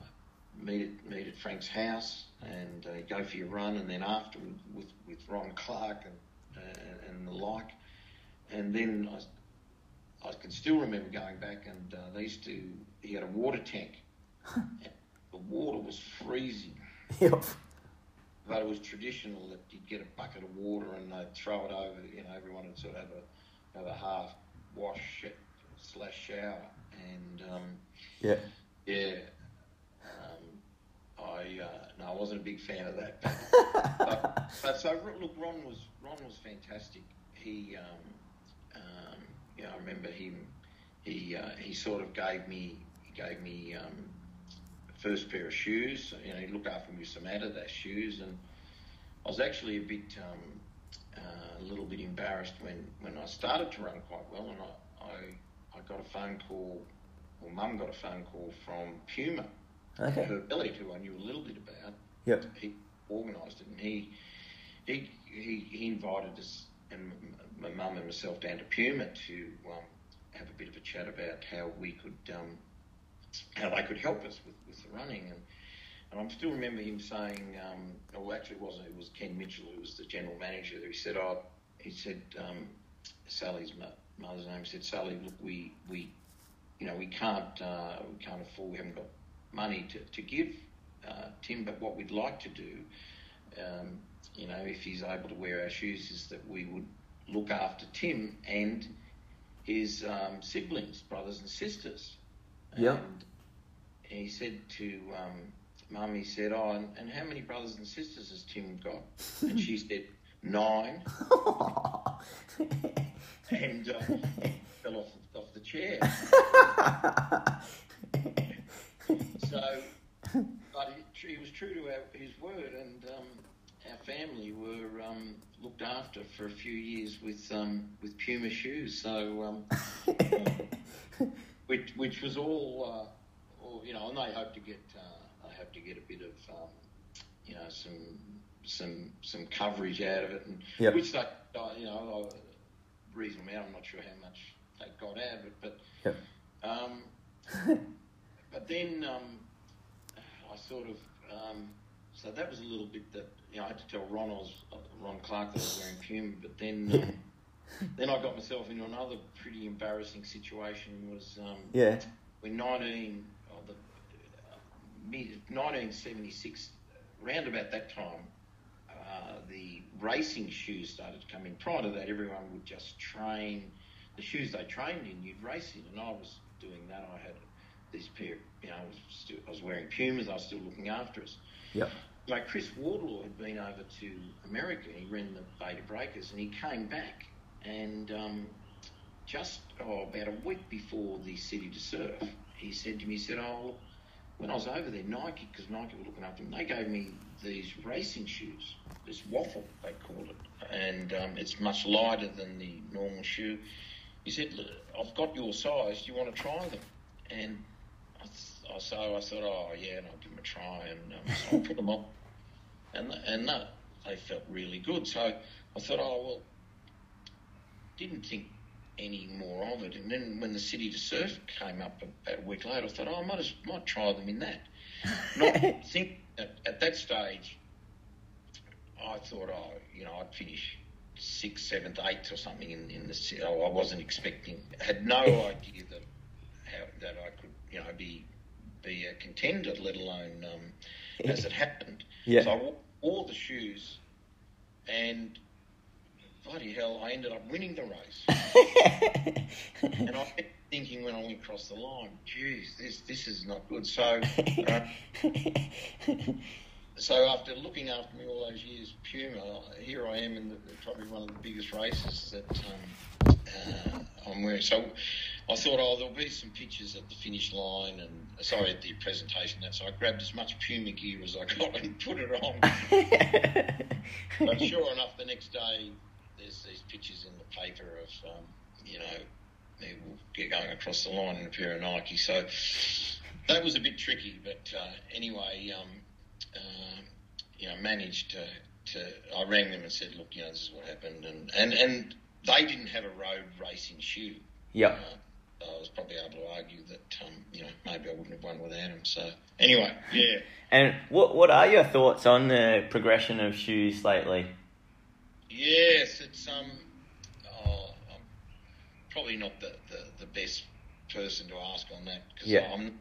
Meet at, meet at Frank's house and uh, go for your run, and then after with, with, with Ron Clarke and, uh, and the like. And then I, I can still remember going back and uh, they used to, he had a water tank. the water was freezing, Yep. but it was traditional that you'd get a bucket of water and they'd throw it over, you know, everyone would sort of have a, have a half wash slash shower. And um, Yeah. yeah, um, I, uh, no, I wasn't a big fan of that. but, but so look, Ron was Ron was fantastic. He, um, um, you know, I remember him. He uh, he sort of gave me he gave me um, first pair of shoes. You know, he looked after me with some Adidas shoes, and I was actually a bit um, uh, a little bit embarrassed when, when I started to run quite well, and I I, I got a phone call. Well, Mum got a phone call from Puma, Okay. her Elliot, who I knew a little bit about Yep. he organised it, and he he he, he invited us and my mum and myself down to Puma to um, have a bit of a chat about how we could um, how they could help us with, with the running and. And I still remember him saying, um, well, actually, it wasn't. It was Ken Mitchell who was the general manager. He said, "Oh, he said um, Sally's mother's name. Said Sally, look, we we, you know, we can't uh, we can't afford. We haven't got money to, to give uh, Tim, but what we'd like to do, um, you know, if he's able to wear our shoes, is that we would look after Tim and his um, siblings, brothers and sisters. Yeah. And he said to um, Mum, he said, "Oh, and, and how many brothers and sisters has Tim got?" And she said, nine, and uh, fell off off the chair. So, but he, he was true to our, his word, and um, our family were um, looked after for a few years with um, with Puma shoes. So, um, which which was all, uh, all, you know, and they hope to get uh, they hope to get a bit of um, you know some some some coverage out of it, and Yep. which they uh, you know a reasonable amount. I'm not sure how much they got out of it, but. Yep. Um, but then um, I sort of um, so that was a little bit that you know I had to tell Ron I was uh, Ron Clarke that I was wearing Puma, but then um, then I got myself into another pretty embarrassing situation. Was um, yeah. when 19 oh, the uh, mid 1976 round about that time uh, the racing shoes started to come in. Prior to that, everyone would just train the shoes they trained in. You'd race in, and I was doing that. I had this pair, you know, I was, still, I was wearing Pumas. I was still looking after us. Yep. Like Chris Wardlaw had been over to America. He ran the Bay to Breakers, and he came back, and um, just oh, about a week before the City to Surf, he said to me, he said, "Oh, when I was over there, Nike, because Nike were looking after him, they gave me these racing shoes, this waffle they call it, and um, it's much lighter than the normal shoe." He said, "I've got your size. Do you want to try them?" And I, th- so I thought, "Oh yeah," and I'll give them a try, and um, so I put them on, and and no, they felt really good. So I thought, "Oh well," didn't think any more of it. And then when the City to Surf came up about a week later, I thought, oh, I might, as, might try them in that. Not think at, at that stage, I thought, oh, you know, I'd finish sixth, seventh, eighth or something in, in the city. Oh, I wasn't expecting, had no idea that how, that I could, you know, be be a contender, let alone um, as it happened. Yeah. So I wore, wore the shoes, and bloody hell, I ended up winning the race. and I kept thinking when I went across the line, geez, this this is not good. So, uh, so after looking after me all those years, Puma, here I am in the, probably one of the biggest races that um, uh, I'm wearing. So I thought, oh, there'll be some pictures at the finish line and sorry at the presentation. That so I grabbed as much Puma gear as I got and put it on. but sure enough, the next day there's these pictures in the paper of um, you know me going across the line in a pair of Nike. So that was a bit tricky, but uh, anyway, um, uh, you know, managed to, to. I rang them and said, look, you know, this is what happened, and and, and they didn't have a road racing shoe. Yeah. Uh, I was probably able to argue that um, you know maybe I wouldn't have won without them. So anyway, yeah. And what what are your thoughts on the progression of shoes lately? Yes, it's um, oh, I'm probably not the, the, the best person to ask on that because Yeah. I'm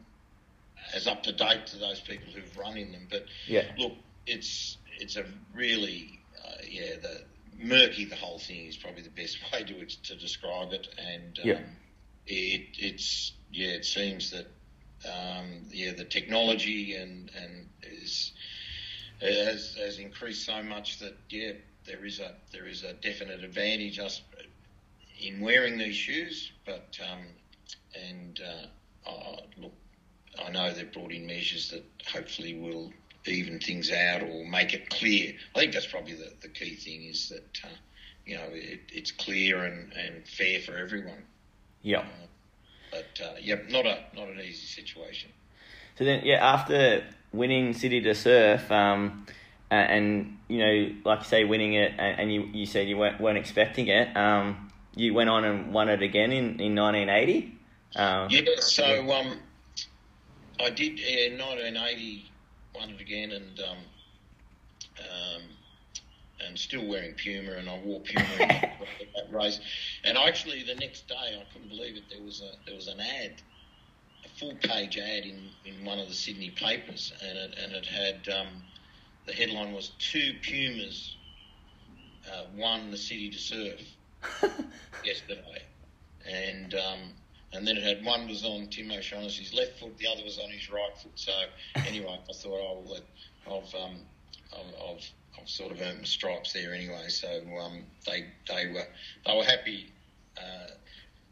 as up to date to those people who've run in them. But Yeah. look, it's it's a really uh, yeah the murky the whole thing is probably the best way to to describe it, and um, Yeah. it it's yeah it seems that um, yeah the technology and and is has has increased so much that yeah there is a there is a definite advantage us in wearing these shoes, but um, and uh, uh, look, I know they've brought in measures that hopefully will even things out or make it clear. I think that's probably the, the key thing is that uh, you know it, it's clear and, and fair for everyone. Yep. But uh, yeah, not a not an easy situation. So then, yeah, after winning City to Surf, um, and you know, like you say, winning it, and, and you, you said you weren't, weren't expecting it. Um, you went on and won it again in in nineteen eighty. Um, Yeah, so um, I did in 1980 won it again, and um, um, and still wearing Puma, and I wore Puma in that, that race. And actually, the next day, I couldn't believe it. There was a there was an ad, a full page ad in, in one of the Sydney papers, and it and it had um, the headline was two Pumas uh, won the city to surf yesterday, and um, and then it had one was on Tim O'Shaughnessy's left foot, the other was on his right foot. So anyway, I thought, oh, well, I've um, I've, I've I've sort of earned my stripes there anyway. So um, they they were they were happy. Uh,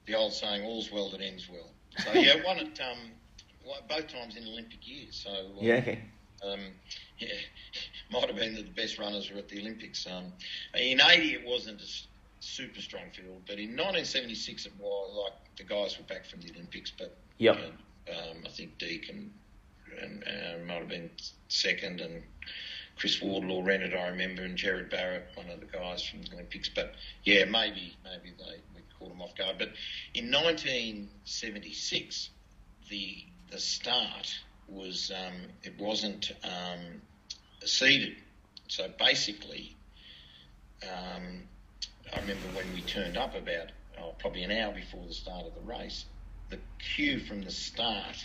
the old saying, "All's well that ends well." So yeah, won it um, both times in Olympic years. So um, yeah, okay. um, yeah, might have been that the best runners were at the Olympics. Um, in '80, it wasn't a super strong field, but in 1976, it was like the guys were back from the Olympics. But Yep. you know, um, I think Deek and, and uh, might have been second, and Chris Wardlaw ran it. I remember, and Jared Barrett, one of the guys from the Olympics. But yeah, maybe maybe they we caught them off guard. But in 1976, the the start was um, it wasn't um, seeded. So basically, um, I remember when we turned up about oh, probably an hour before the start of the race, the queue from the start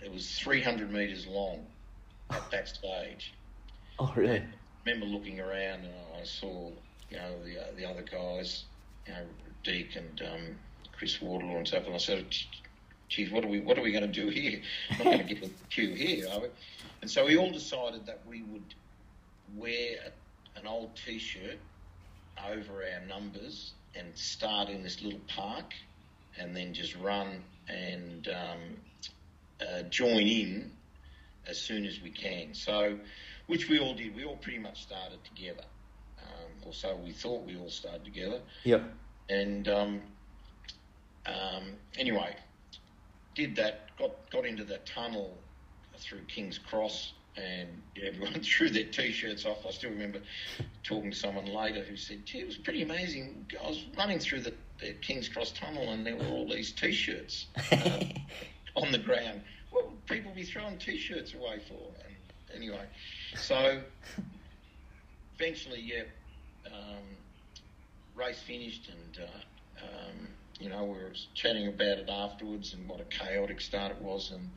it was 300 metres long at that stage. Oh, really? remember looking around and I saw, you know, the uh, the other guys, you know, Deek and um, Chris Wardlaw and stuff, and I said, "Geez, what are we what are we going to do here? I'm not going to get the queue here, are we?" And so we all decided that we would wear a, an old T-shirt over our numbers and start in this little park, and then just run and um, uh, join in as soon as we can. So, which we all did. We all pretty much started together, um, or so we thought we all started together. Yep. And um, um, anyway, did that. Got got into the tunnel through King's Cross, and everyone threw their t-shirts off. I still remember talking to someone later who said, "Gee, it was pretty amazing. I was running through the, the King's Cross tunnel, and there were all these t-shirts uh, on the ground. What would people be throwing t-shirts away for?" And anyway, so eventually, yeah, um, race finished, and uh, um, you know we were chatting about it afterwards and what a chaotic start it was, and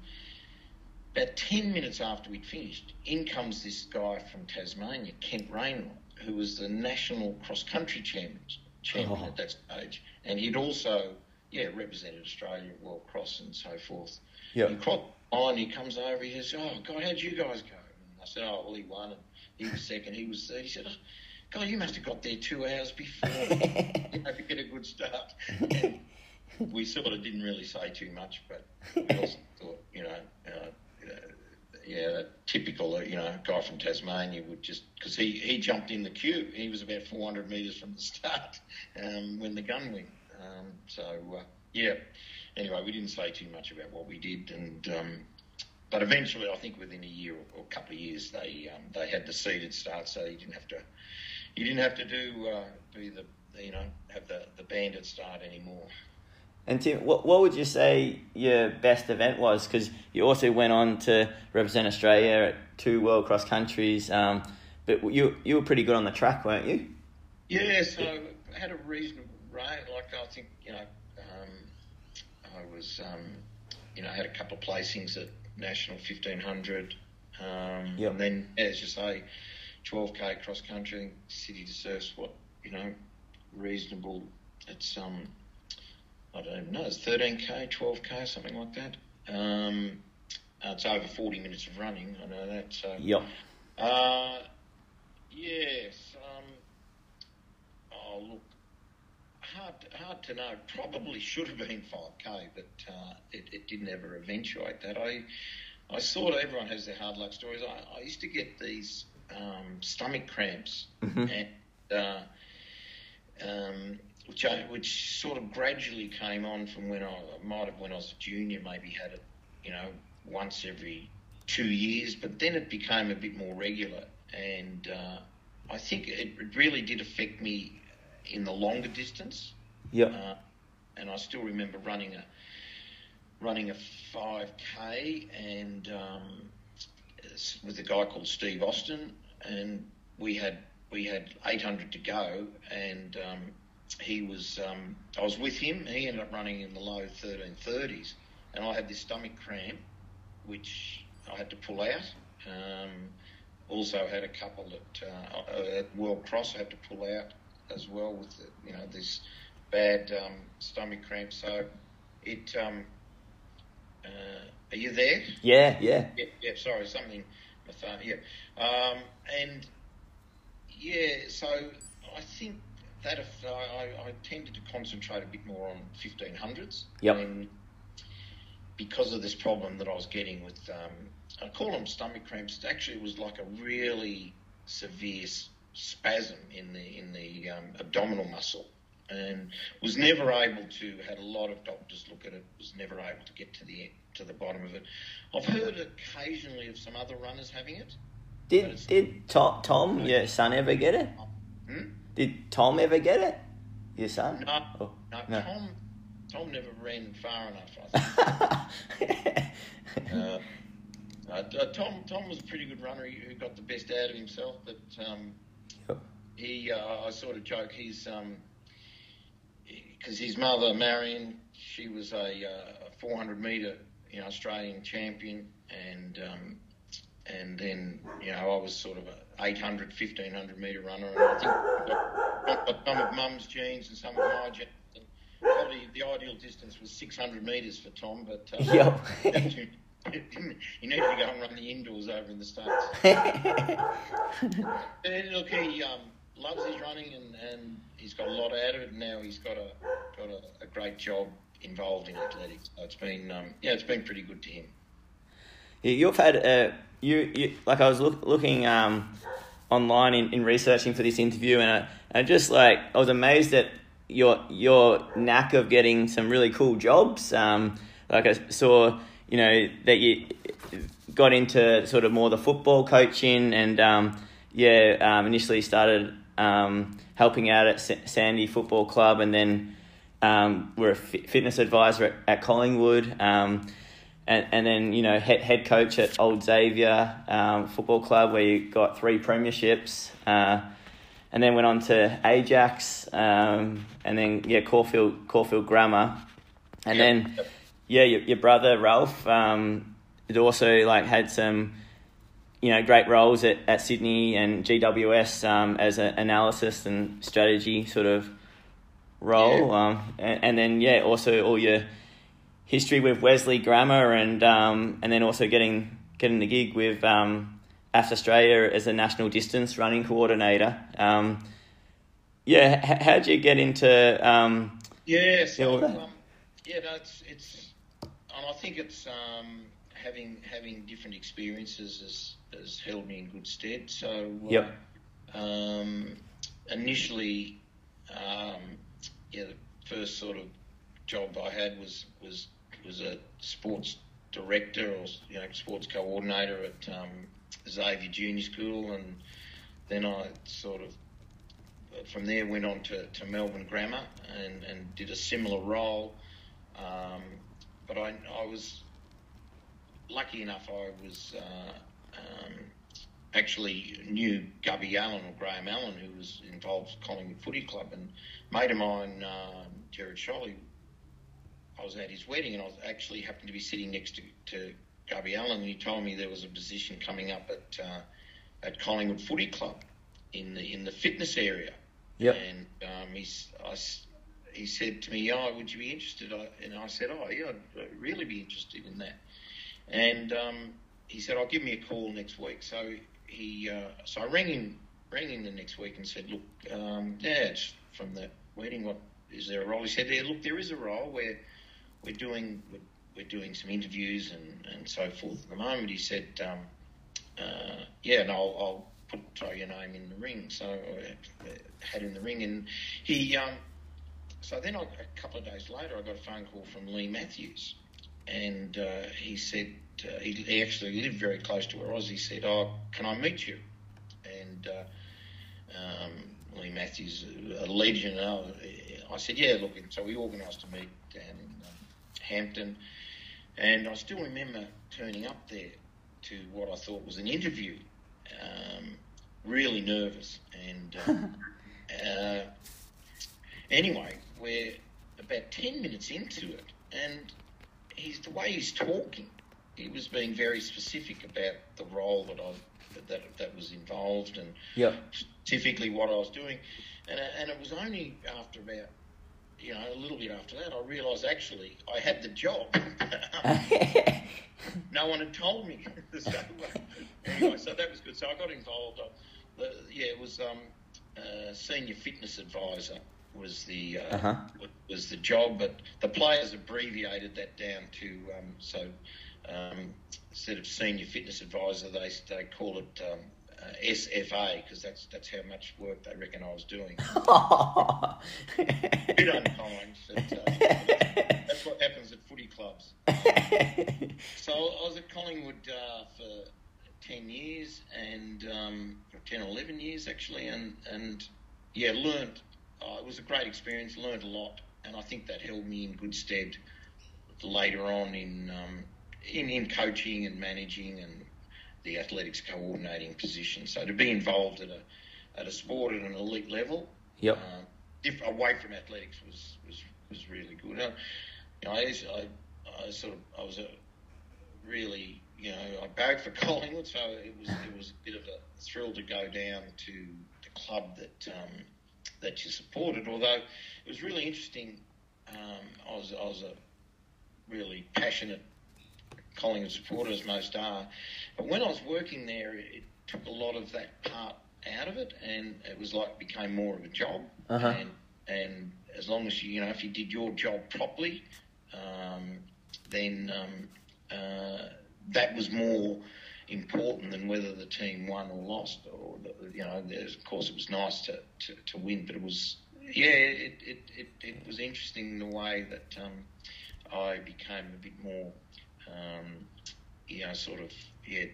about 10 minutes after we'd finished, in comes this guy from Tasmania, Kent Rainwright, who was the national cross country champion, champion Oh. at that stage. And he'd also, yeah, represented Australia at World Cross and so forth. Yep. And cross on, he comes over, he says, Oh, God, how'd you guys go? And I said, Oh, well, he won, and he was second, he was third. He said, oh, God, you must have got there two hours before, you know, to get a good start. And we sort of didn't really say too much, but we also thought, you know, uh, yeah, typical, you know, guy from Tasmania would just because he, he jumped in the queue. He was about 400 metres from the start um, when the gun went. Um, so uh, yeah. Anyway, we didn't say too much about what we did, and um, but eventually, I think within a year or, or a couple of years, they um, they had the seeded start, so you didn't have to you didn't have to do uh, be the you know have the the bandit start anymore. And Tim, what, what would you say your best event was? Because you also went on to represent Australia at two World Cross Countries, um, but you you were pretty good on the track, weren't you? Yeah, so I had a reasonable rate. Like I think you know, um, I was um, you know I had a couple of placings at national fifteen hundred, um, Yep. and then as you say, twelve k cross country. City surf's what you know reasonable. It's um I don't even know. It's thirteen k, twelve k, something like that. Um, uh, it's over forty minutes of running. I know that. So Yep. uh, yes. Um, oh, look, hard, hard to know. Probably should have been 5K, but uh, it, it didn't ever eventuate that. I, I sort of, everyone has their hard luck stories. I, I used to get these um, stomach cramps, Mhm. and uh, um, which I, which sort of gradually came on from when I might have when I was a junior, maybe had it, you know, once every two years, but then it became a bit more regular, and uh, I think it, it really did affect me in the longer distance. Yep. Uh, and I still remember running a running a 5k and um, with a guy called Steve Austin, and we had we had 800 to go, and um, he was um, I was with him. He ended up running in the low 1330s, and I had this stomach cramp, which I had to pull out. Um, also had a couple at, uh, at World Cross. I had to pull out as well with the, you know this bad um, stomach cramp. So it. Um, uh, are you there? Yeah, yeah. Yeah, yeah. Sorry, something. My phone. Yeah, um, and yeah. So I think that if I, I, tended to concentrate a bit more on fifteen hundreds. Yep. And because of this problem that I was getting with, um, I call them stomach cramps. Actually, it was like a really severe spasm in the in the um, abdominal muscle, and was never able to. Had a lot of doctors look at it. Was never able to get to the to the bottom of it. I've heard occasionally of some other runners having it. Did did Tom, Tom your son ever get it? Hmm? Did Tom ever get it? Your son? No, Oh, no, no. Tom. Tom never ran far enough. I think. Uh, uh, Tom Tom was a pretty good runner. He, got the best out of himself, but um, Yep. he uh, I sort of joke he's because his mother Marion she was a, uh, 400 meter you know Australian champion and um, and then you know I was sort of a 800, 1500 metre runner, and I think I've got some of Mum's genes and some of my genes. And probably the ideal distance was 600 metres for Tom, but uh, Yep. he needed to go and run the indoors over in the states. And look, he um, loves his running, and, and he's got a lot out of it. And now he's got a got a, a great job involved in athletics. So it's been um, yeah, it's been pretty good to him. You've had uh, you, you like I was look, looking um, online in, in researching for this interview, and I, I just like I was amazed at your your knack of getting some really cool jobs. Um, like I saw, you know, that you got into sort of more the football coaching, and um, yeah, um, initially started um, helping out at Sa- Sandy Football Club, and then um, were a fitness advisor at, at Collingwood. Um, and, and then you know head, head coach at Old Xavier um, Football Club where you got three premierships, uh, and then went on to Ajax, um, and then yeah Caulfield Caulfield Grammar, and Yep. then yeah your, your brother Ralph um, had also like had some you know great roles at, at Sydney and GWS um, as an analysis and strategy sort of role, Yeah. um, and, and then yeah also all your history with Wesley Grammar and um, and then also getting getting the gig with um, AFT Australia as a national distance running coordinator. Um, yeah, h- how'd you get into? Um, Yeah, so um, yeah, no, it's it's, and I think it's um, having having different experiences has has held me in good stead. So uh, Yep. um, initially, um, yeah, the first sort of job I had was was was a sports director or you know sports coordinator at um, Xavier Junior School, and then I sort of from there went on to, to Melbourne Grammar and, and did a similar role. Um, but I, I was lucky enough, I was uh, um, actually knew Gubby Allen or Graham Allen, who was involved with Collingwood Footy Club. And mate of mine, um, Jared Sholly, I was at his wedding and I was actually happened to be sitting next to, to Gubby Allen and he told me there was a position coming up at uh, at Collingwood Footy Club in the in the fitness area. Yep. And um, he's, I he said to me, "Oh, would you be interested?" I, and I said, "Oh, yeah, I'd really be interested in that." And um, he said, "I'll give me a call next week." So he, uh, so I rang him, rang him the next week and said, "Look, um, yeah, from the wedding. What is there a role?" He said, "Yeah, look, there is a role where we're doing we're, doing some interviews and, and so forth at the moment." He said, um, uh, "Yeah, and I'll, I'll put your name in the ring." So I had in the ring, and he. Um, so then I, a couple of days later, I got a phone call from Leigh Matthews, and uh, he said uh, he, he actually lived very close to where I was. He said, "Oh, can I meet you?" And uh, um, Leigh Matthews, a legend. uh, I said, "Yeah, look." And so we organised a meet down in um, Hampton, and I still remember turning up there to what I thought was an interview. Um, really nervous, and uh, uh, anyway, we're about ten minutes into it, and he's the way he's talking. He was being very specific about the role that I that that was involved, and Yep. specifically what I was doing. And, and it was only after about, you know, a little bit after that, I realised actually I had the job. no one had told me. so, anyway, so that was good. So I got involved. Uh, the, yeah, it was um, uh, senior fitness advisor was the uh, Uh-huh. was the job, but the players abbreviated that down to um, so um, instead of senior fitness advisor, they they call it um, uh, SFA because that's that's how much work they reckon I was doing. Bit unkind, but uh, that's what happens at footy clubs. So I was at Collingwood uh, for ten years and um, or 10 or eleven years actually, and and yeah, learned. Uh, it was a great experience. Learned a lot, and I think that held me in good stead later on in um, in in coaching and managing and the athletics coordinating position. So to be involved at a at a sport at an elite level, Yep. uh, diff- away from athletics was was, was really good. Uh, you know, I, I, I sort of I was a really, you know, I bagged for Collingwood, so it was it was a bit of a thrill to go down to the club that um, that you supported. Although it was really interesting, um, I was I was a really passionate Collingwood supporter, as most are. But when I was working there, it, it took a lot of that part out of it, and it was like became more of a job. Uh-huh. And and as long as you you know if you did your job properly, um, then um, uh, that was more important than whether the team won or lost. Or you know, there's, of course, it was nice to, to, to win, but it was yeah, it, it, it, it was interesting the way that um, I became a bit more, um, you know, sort of yeah,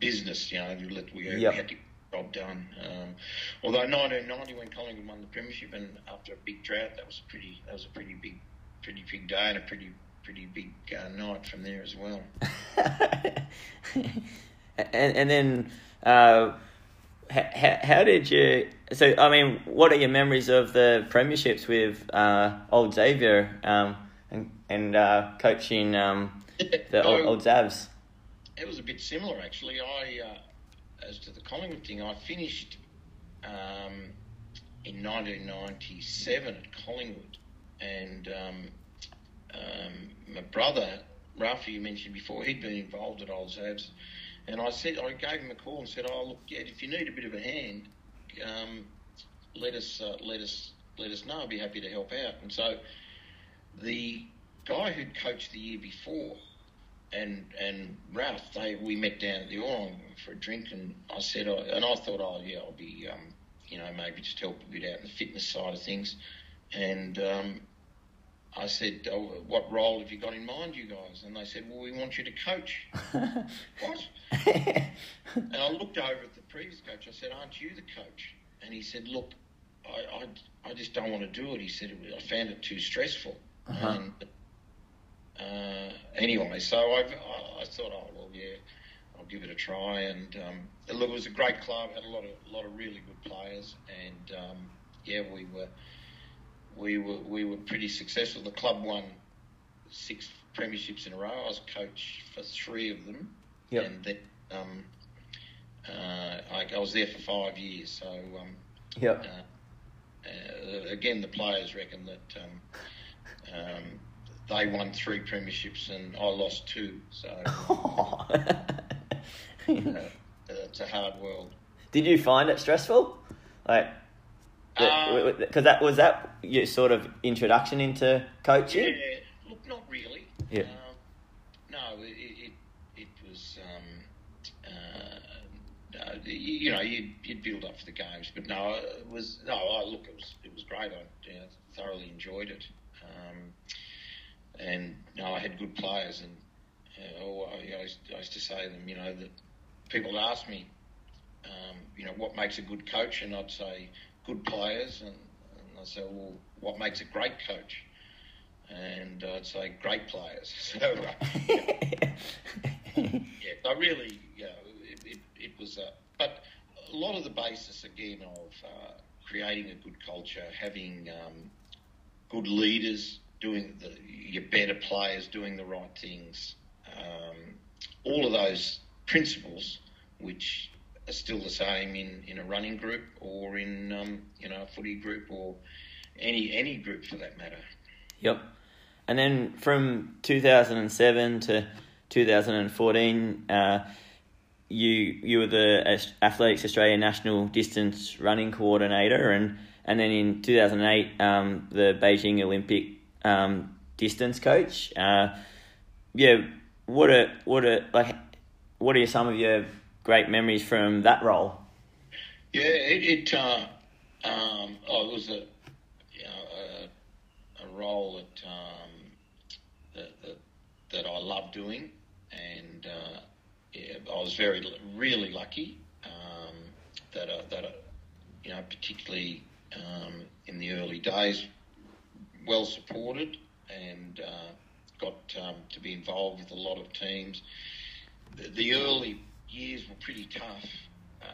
business. You know, you let we, Yep. we had to get the job done. Um, although 1990 when Collingwood won the premiership and after a big drought, that was pretty that was a pretty big pretty big day and a pretty pretty big uh, night from there as well. and and then uh, how, how did you? So I mean, what are your memories of the premierships with uh, Old Xavier um, and and uh, coaching um, the old, So- old Zavs? It was a bit similar, actually. I, uh, as to the Collingwood thing, I finished um, in 1997 at Collingwood, and um, um, my brother, Rafi, you mentioned before, he'd been involved at Old Zabs, and I said, I gave him a call and said, "Oh, look, yeah, if you need a bit of a hand, um, let us uh, let us let us know. I'd be happy to help out." And so, the guy who'd coached the year before and and Ralph, they we met down at the Orrong for a drink, and I said, I, and I thought, oh yeah, I'll be, um, you know, maybe just help a bit out in the fitness side of things, and um, I said, oh, what role have you got in mind, you guys? And they said, well, we want you to coach. what? And I looked over at the previous coach. I said, aren't you the coach? And he said, look, I, I, I just don't want to do it. He said, I found it too stressful. Uh-huh. And uh, anyway, so I've, I, I thought, oh well, yeah, I'll give it a try. And um, look, it was a great club. Had a lot of a lot of really good players, and um, yeah, we were we were we were pretty successful. The club won six premierships in a row. I was coach for three of them, Yep. and then um, uh, I, I was there for five years. So um, Yep. uh, uh, again, the players reckon that um, um, they won three premierships and I lost two. So uh, it's a hard world. Did you find it stressful? Like, Uh, because that was that your sort of introduction into coaching. Yeah, look, not really. Yeah. Um, no, it, it, it was, um, uh, uh, you, you know, you'd, you'd build up for the games, but no, it was, no, I, look, it was, it was great. I you know, thoroughly enjoyed it. Um, and, no, I had good players and, uh, oh, I, I, used, to say to them, you know, that people would ask me, um, you know, what makes a good coach? And I'd say good players. And, and I'd say, well, what makes a great coach? And I'd say great players. So, uh, yeah, I really, you know, it, it, it was, a, but a lot of the basis again of uh, creating a good culture, having um, good leaders, doing the, your better players, doing the right things, um, all of those principles, which are still the same in, in a running group or in um, you know a footy group or any any group for that matter. Yep. And then from 2007 to 2014, uh, you you were the Athletics Australia National Distance Running Coordinator, and and then in 2008, um, the Beijing Olympic um, distance coach. Uh, yeah, what are what are like what are some of your great memories from that role? Yeah, it, it uh, um, oh, it was a you know a, a role that um, that, that that I love doing, and uh, yeah, I was very really lucky um, that uh, that uh, you know particularly um, in the early days, well supported and uh, got um, to be involved with a lot of teams. The, the early years were pretty tough uh,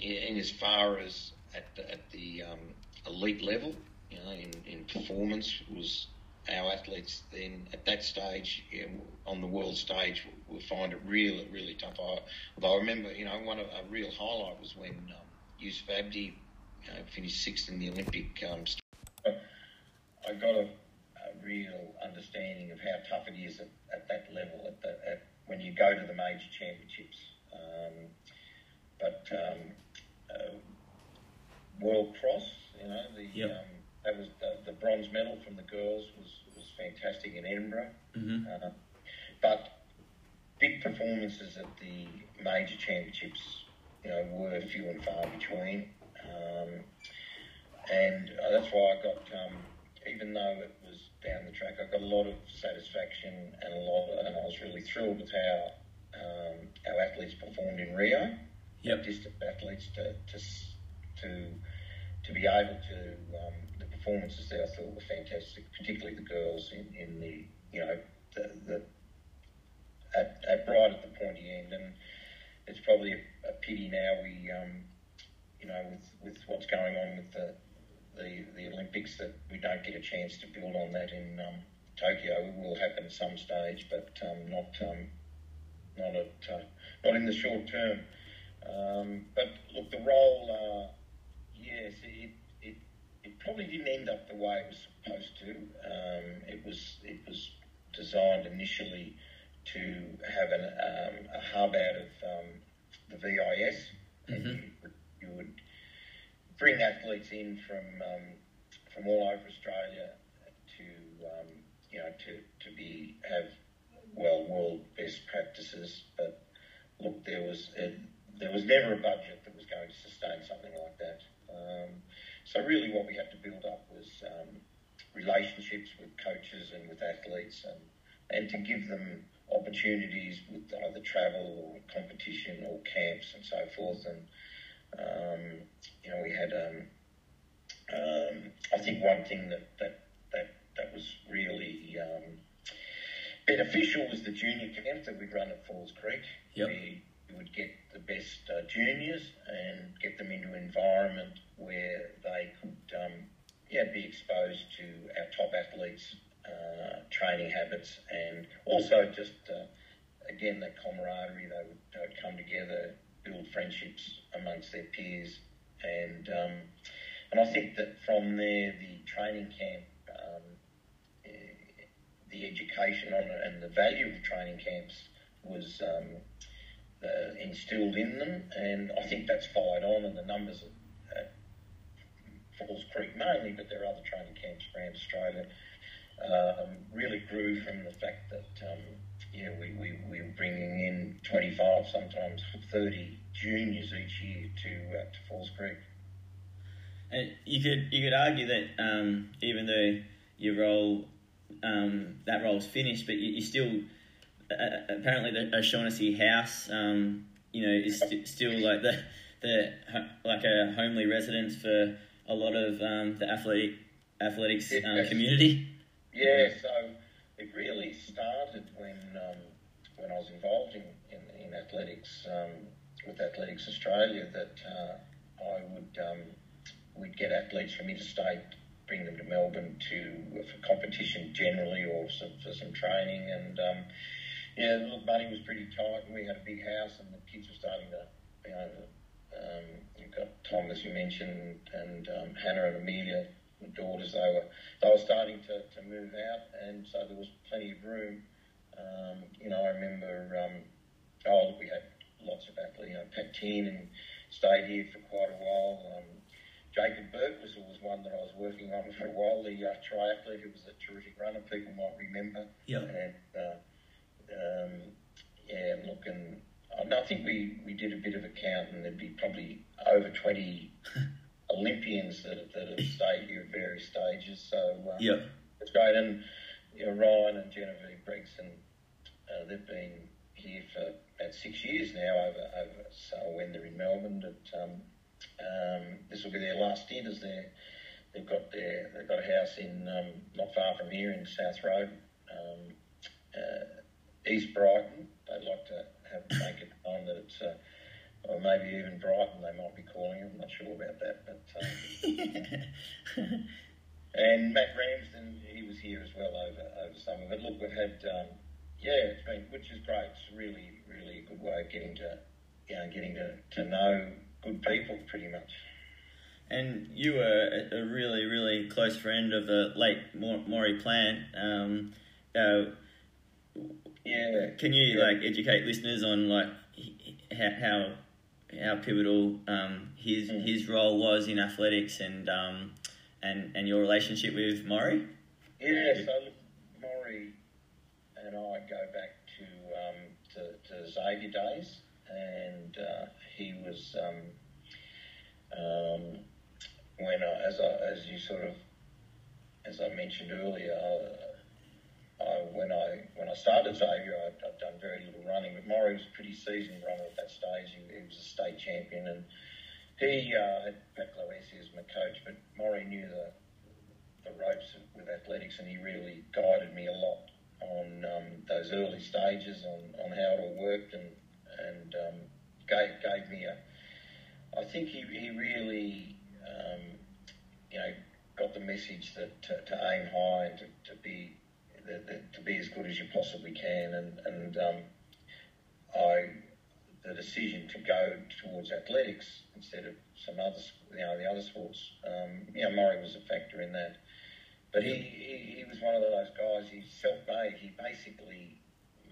in, in as far as at the, at the um, elite level, you know, in, in performance was our athletes then at that stage know, on the world stage will find it really, really tough. I, although I remember, you know, one of a real highlight was when um, Youcef Abdi you know, finished sixth in the Olympic. Um, I got a, a, real understanding of how tough it is at, at that level, at, the, at when you go to the major championships. Um, but um, uh, World Cross, you know, the yep. um, that was the, the, bronze medal from the girls was, was fantastic in Edinburgh. Mm-hmm. Uh, but big performances at the major championships, you know, were few and far between. Um, and uh, that's why I got, um, even though it was down the track, I got a lot of satisfaction and a lot, of, and I was really thrilled with how um, our athletes performed in Rio. Yep. Distant athletes to to to to be able to um, the performances there I thought were fantastic, particularly the girls in, in the you know the, the at, at right at the pointy end, and it's probably a, a pity now we um, you know with, with what's going on with the, the the Olympics that we don't get a chance to build on that in um, Tokyo. It will happen some stage, but um, not um, not at uh, not in the short term. Um, but look, the role, uh, yes, it, it it probably didn't end up the way it was supposed to. Um, it was it was designed initially to have an, um, a hub out of um, the VIS, mm-hmm. you, you, would bring athletes in from um, from all over Australia to um, you know to to be have well world best practices, but look, there was. It, there was never a budget that was going to sustain something like that. Um, so really, what we had to build up was um, relationships with coaches and with athletes, and and to give them opportunities with either travel or competition or camps and so forth. And um, you know, we had. Um, um, I think one thing that that that that was really um, beneficial was the junior camp that we'd run at Falls Creek. Yep. We, would get the best uh, juniors and get them into an environment where they could um, yeah, be exposed to our top athletes' uh, training habits and also just, uh, again, that camaraderie. They would, they would come together, build friendships amongst their peers. And, um, and I think that from there, the training camp, um, the education on it and the value of training camps was uh, instilled in them, and I think that's followed on, and the numbers at, at Falls Creek mainly, but there are other training camps around Australia, um, really grew from the fact that um, yeah, we, we, we were bringing in 25, sometimes 30 juniors each year to, uh, to Falls Creek. And you could you could argue that um, even though your role um, that role's finished, but you, you still uh, apparently the O'Shaughnessy house, um, you know, is st- still like the the like a homely residence for a lot of um, the athletic athletics um, community. Yeah, so it really started when um, when I was involved in in, in athletics um, with Athletics Australia that uh, I would um, we'd get athletes from interstate bring them to Melbourne to for competition generally or some, for some training and um, yeah, look, money was pretty tight, and we had a big house, and the kids were starting to, you know, um, you've got Tom, as you mentioned, and um, Hannah and Amelia, the daughters. They were they were starting to, to move out, and so there was plenty of room. Um, you know, I remember. Um, oh, look, we had lots of athletes. You know, Pat and stayed here for quite a while. Um, Jacob Burke was always one that I was working on for a while. The uh, triathlete who was a terrific runner, people might remember. Yeah. And uh, um, yeah, look, and I think we, we did a bit of a count, and there'd be probably over 20 Olympians that, that have stayed here at various stages. So uh, yeah. it's great. And you know, Ryan and Genevieve Gregson, uh, they've been here for about six years now over, over so when they're in Melbourne. That, um, um, this will be their last stint as they they've got their they've got a house in um, not far from here in South Road. Um, uh, East Brighton. They'd like to have make it on that it's, uh, or maybe even Brighton. They might be calling it. I'm not sure about that, but. Um, and Matt Ramsden, he was here as well over over summer. But look, we've had um, yeah, it's been which is great. It's really really a good way of getting to you know getting to, to know good people pretty much. And you were a, really really close friend of the late Maurie Plant. Um, uh, yeah. Can you yeah. like educate listeners on like how how pivotal um, his mm. his role was in athletics and um, and and your relationship with Maurie? Yeah, so Maurie and I go back to um, to, to Xavier days, and uh, he was um, um, when I, as I, as you sort of as I mentioned earlier. Uh, I, when I when I started Xavier, I'd done very little running, but Maurie was a pretty seasoned runner at that stage. He, he was a state champion, and he uh, had Pat Clohessy as my coach. But Maurie knew the the ropes with athletics, and he really guided me a lot on um, those early stages, on, on how it all worked, and and um, gave gave me a. I think he he really, um, you know, got the message that to, to aim high and to, to be the, the, to be as good as you possibly can. And, and um, I, the decision to go towards athletics instead of some other, you know, the other sports, um, you know, Murray was a factor in that. But he, he, he was one of those guys, he's self-made. He basically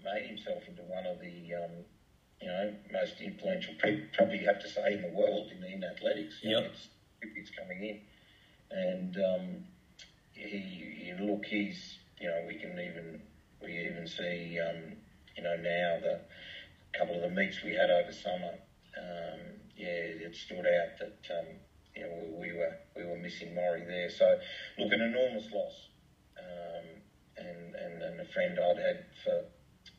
made himself into one of the, um, you know, most influential people, probably you have to say, in the world in, in athletics. You yep. know, it's, it's coming in. And um, he, he, look, he's you know, we can even we even see, um, you know, now the couple of the meets we had over summer. Um, yeah, it stood out that um, you know we, we, were we were missing Maurie there. So look, an enormous loss, um, and, and and a friend I'd had for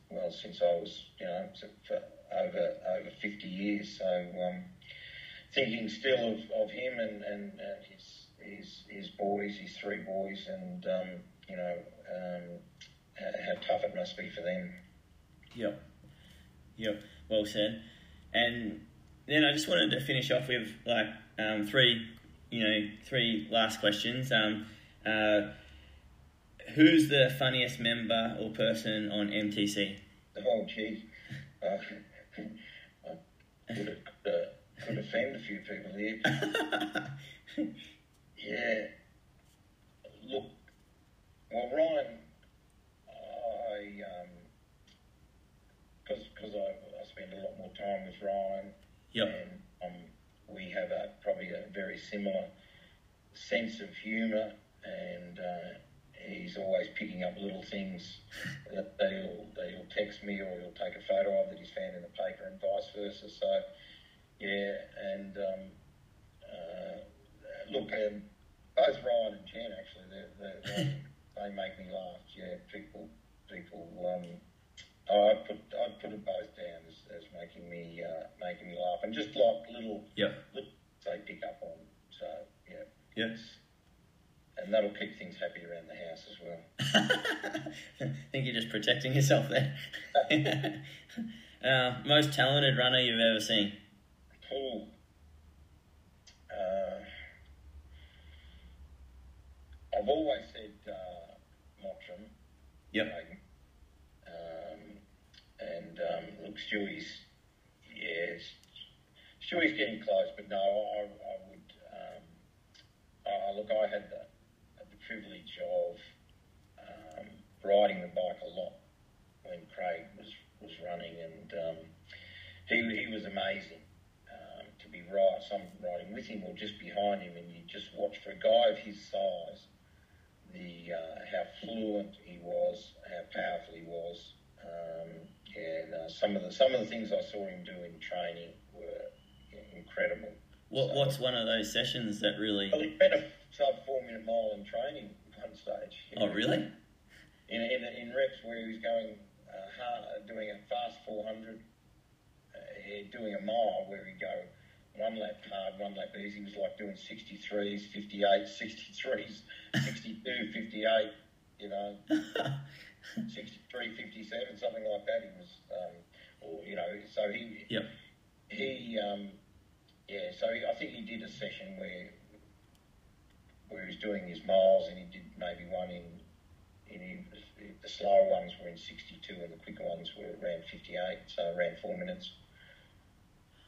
well since I was you know for over over 50 years. So um, thinking still of, of him and, and, and his his his boys, his three boys, and um, you know um, how tough it must be for them. Yep. Yep. Well said. And then I just wanted to finish off with like um, three, you know, three last questions. Um, uh, who's the funniest member or person on MTC? Oh, geez. Uh, I could, have, uh, could offend a few people here. yeah. Look, well, Ryan, I because um, because I, I spend a lot more time with Ryan. Yep. And um, we have a probably a very similar sense of humour, and uh, he's always picking up little things that they'll they'll text me or he'll take a photo of that he's found in the paper, and vice versa. So, yeah, and um, uh, look, um, both Ryan and Jen actually, they're, they're they make me laugh. Yeah, people, people. Um, I put I put them both down as, making me uh, making me laugh, and just like little, yeah, little they pick up on. So yeah, yes, and that'll keep things happy around the house as well. I think you're just protecting yourself there. uh, most talented runner you've ever seen? Oh, uh, I've always said. Uh, Yep. Um, and um, Stewie's, yeah, Stewie's getting close, but no, I, I would. Um, uh, look, I had the, the privilege of um, riding the bike a lot when Craig was, was running, and um, he, he was amazing um, to be right, some riding with him or just behind him, and you just watch for a guy of his size the uh, how fluent he was, how powerful he was, um, and uh, some of the some of the things I saw him do in training were incredible. What, so, what's one of those sessions that really? Well, he ran a sub four minute mile in training one stage. Oh, really? In, in, in reps where he was going uh, hard, doing a fast 400, uh, doing a mile where he'd go one lap hard, one lap easy. He was like doing 63s, 58s, 63s, 62, 58, you know, 63, 57, something like that. He was, um, or, you know, so he, yep. he, um, yeah, so he, I think he did a session where where he was doing his miles, and he did maybe one in in the slower ones were in 62, and the quicker ones were around 58, so around four minutes.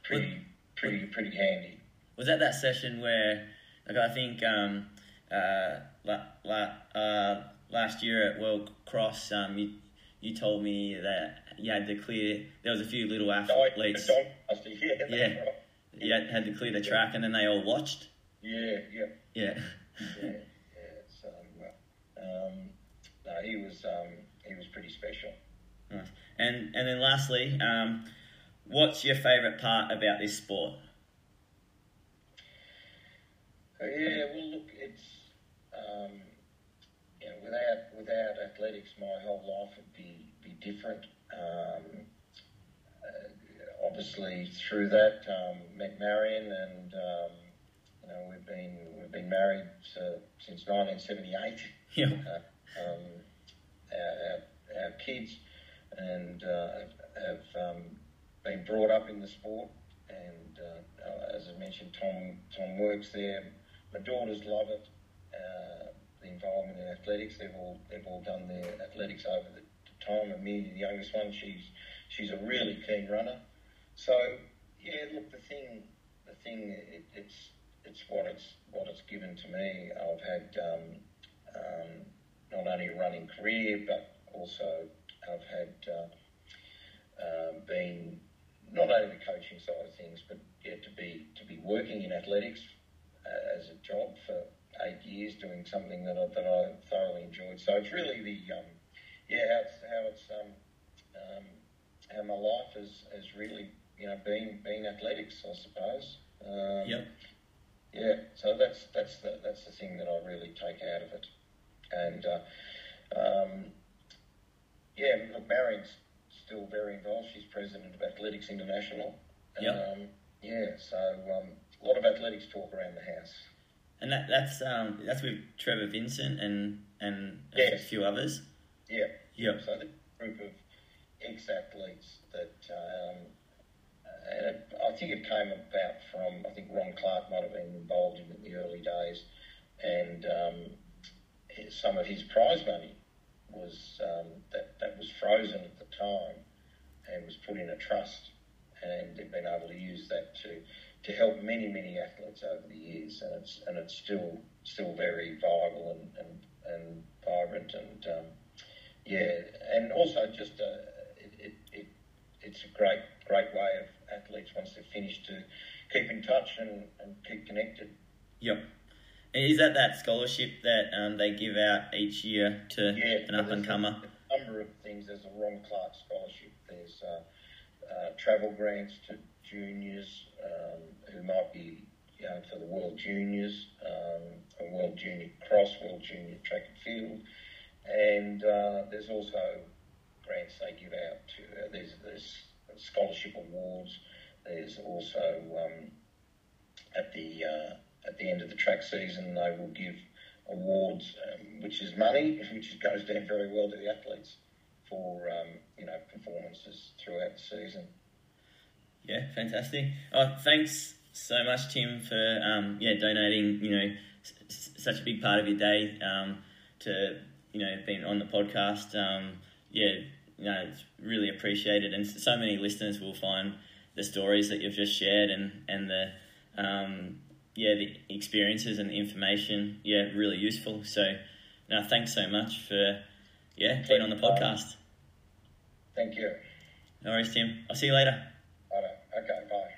Pretty, pretty, pretty handy. Was that that session where, like, I think um, uh, la, la, uh, last year at World Cross, um, you, you told me that you had to clear. There was a few little athletes. Yeah, yeah. You had, had to clear the track, and then they all watched. Yeah, yeah, yeah, yeah. yeah. So, um, no, he was um, he was pretty special. Nice. And and then lastly, um, what's your favourite part about this sport? Uh, yeah, well, look, it's um, without without athletics, my whole life would be be different. Um, uh, obviously, through that, um, met Marion, and um, you know, we've been we've been married uh, since 1978. Yeah. Uh, um, our, our, kids, and uh, have um, been brought up in the sport. And uh, as I mentioned, Tom Tom works there. My daughters love it. Uh, involvement in athletics. They've all they've all done their athletics over the time. Amelia, the youngest one, she's she's a really keen runner. So yeah, look, the thing the thing it, it's it's what it's what it's given to me. I've had um, um, not only a running career, but also I've had uh, um, been not only the coaching side of things, but yeah, to be to be working in athletics uh, as a job for eight years, doing something that I, that I thoroughly enjoyed. So it's really the um, yeah how it's how it's um, um, how my life has, has really you know been been athletics, I suppose. Um, yep. Yeah, so that's that's the that's the thing that I really take out of it, and uh, um, yeah, look, Marion's still very involved. She's president of Athletics International. Yeah. Um, yeah, so um, a lot of athletics talk around the house. And that, that's um, that's with Trevor Vincent and and a yes. few others. Yeah. Yep. So the group of ex-athletes that um, it, I think it came about from I think Ron Clarke might have been involved in it in the early days, and um, some of his prize money was um, that that was frozen at the time and was put in a trust, and they've been able to use that to to help many many athletes over the years, and it's and it's still still very viable and and, and vibrant and um, yeah, and also just uh, it, it, it it's a great great way of athletes once they're finished to keep in touch and, and keep connected. Yep. Is that that scholarship that um, they give out each year to yeah, an up and comer? A number of things. There's a Ron Clarke scholarship. There's uh, uh, travel grants to juniors um, who might be for the World Juniors, um, World Junior Cross, World Junior Track and Field, and uh, there's also grants they give out to. Uh, there's there's scholarship awards. There's also um, at the uh, at the end of the track season they will give awards, um, which is money, which goes down very well to the athletes for um, you know performances throughout the season. Yeah, fantastic. Oh, thanks so much, Tim, for um, yeah donating. You know, s- such a big part of your day um, to you know being on the podcast. Um, yeah, you know, it's really appreciated, and so many listeners will find the stories that you've just shared and and the um, yeah the experiences and the information yeah really useful. So, now thanks so much for yeah being on the podcast. Thank you. No worries, Tim. I'll see you later. Okay, bye.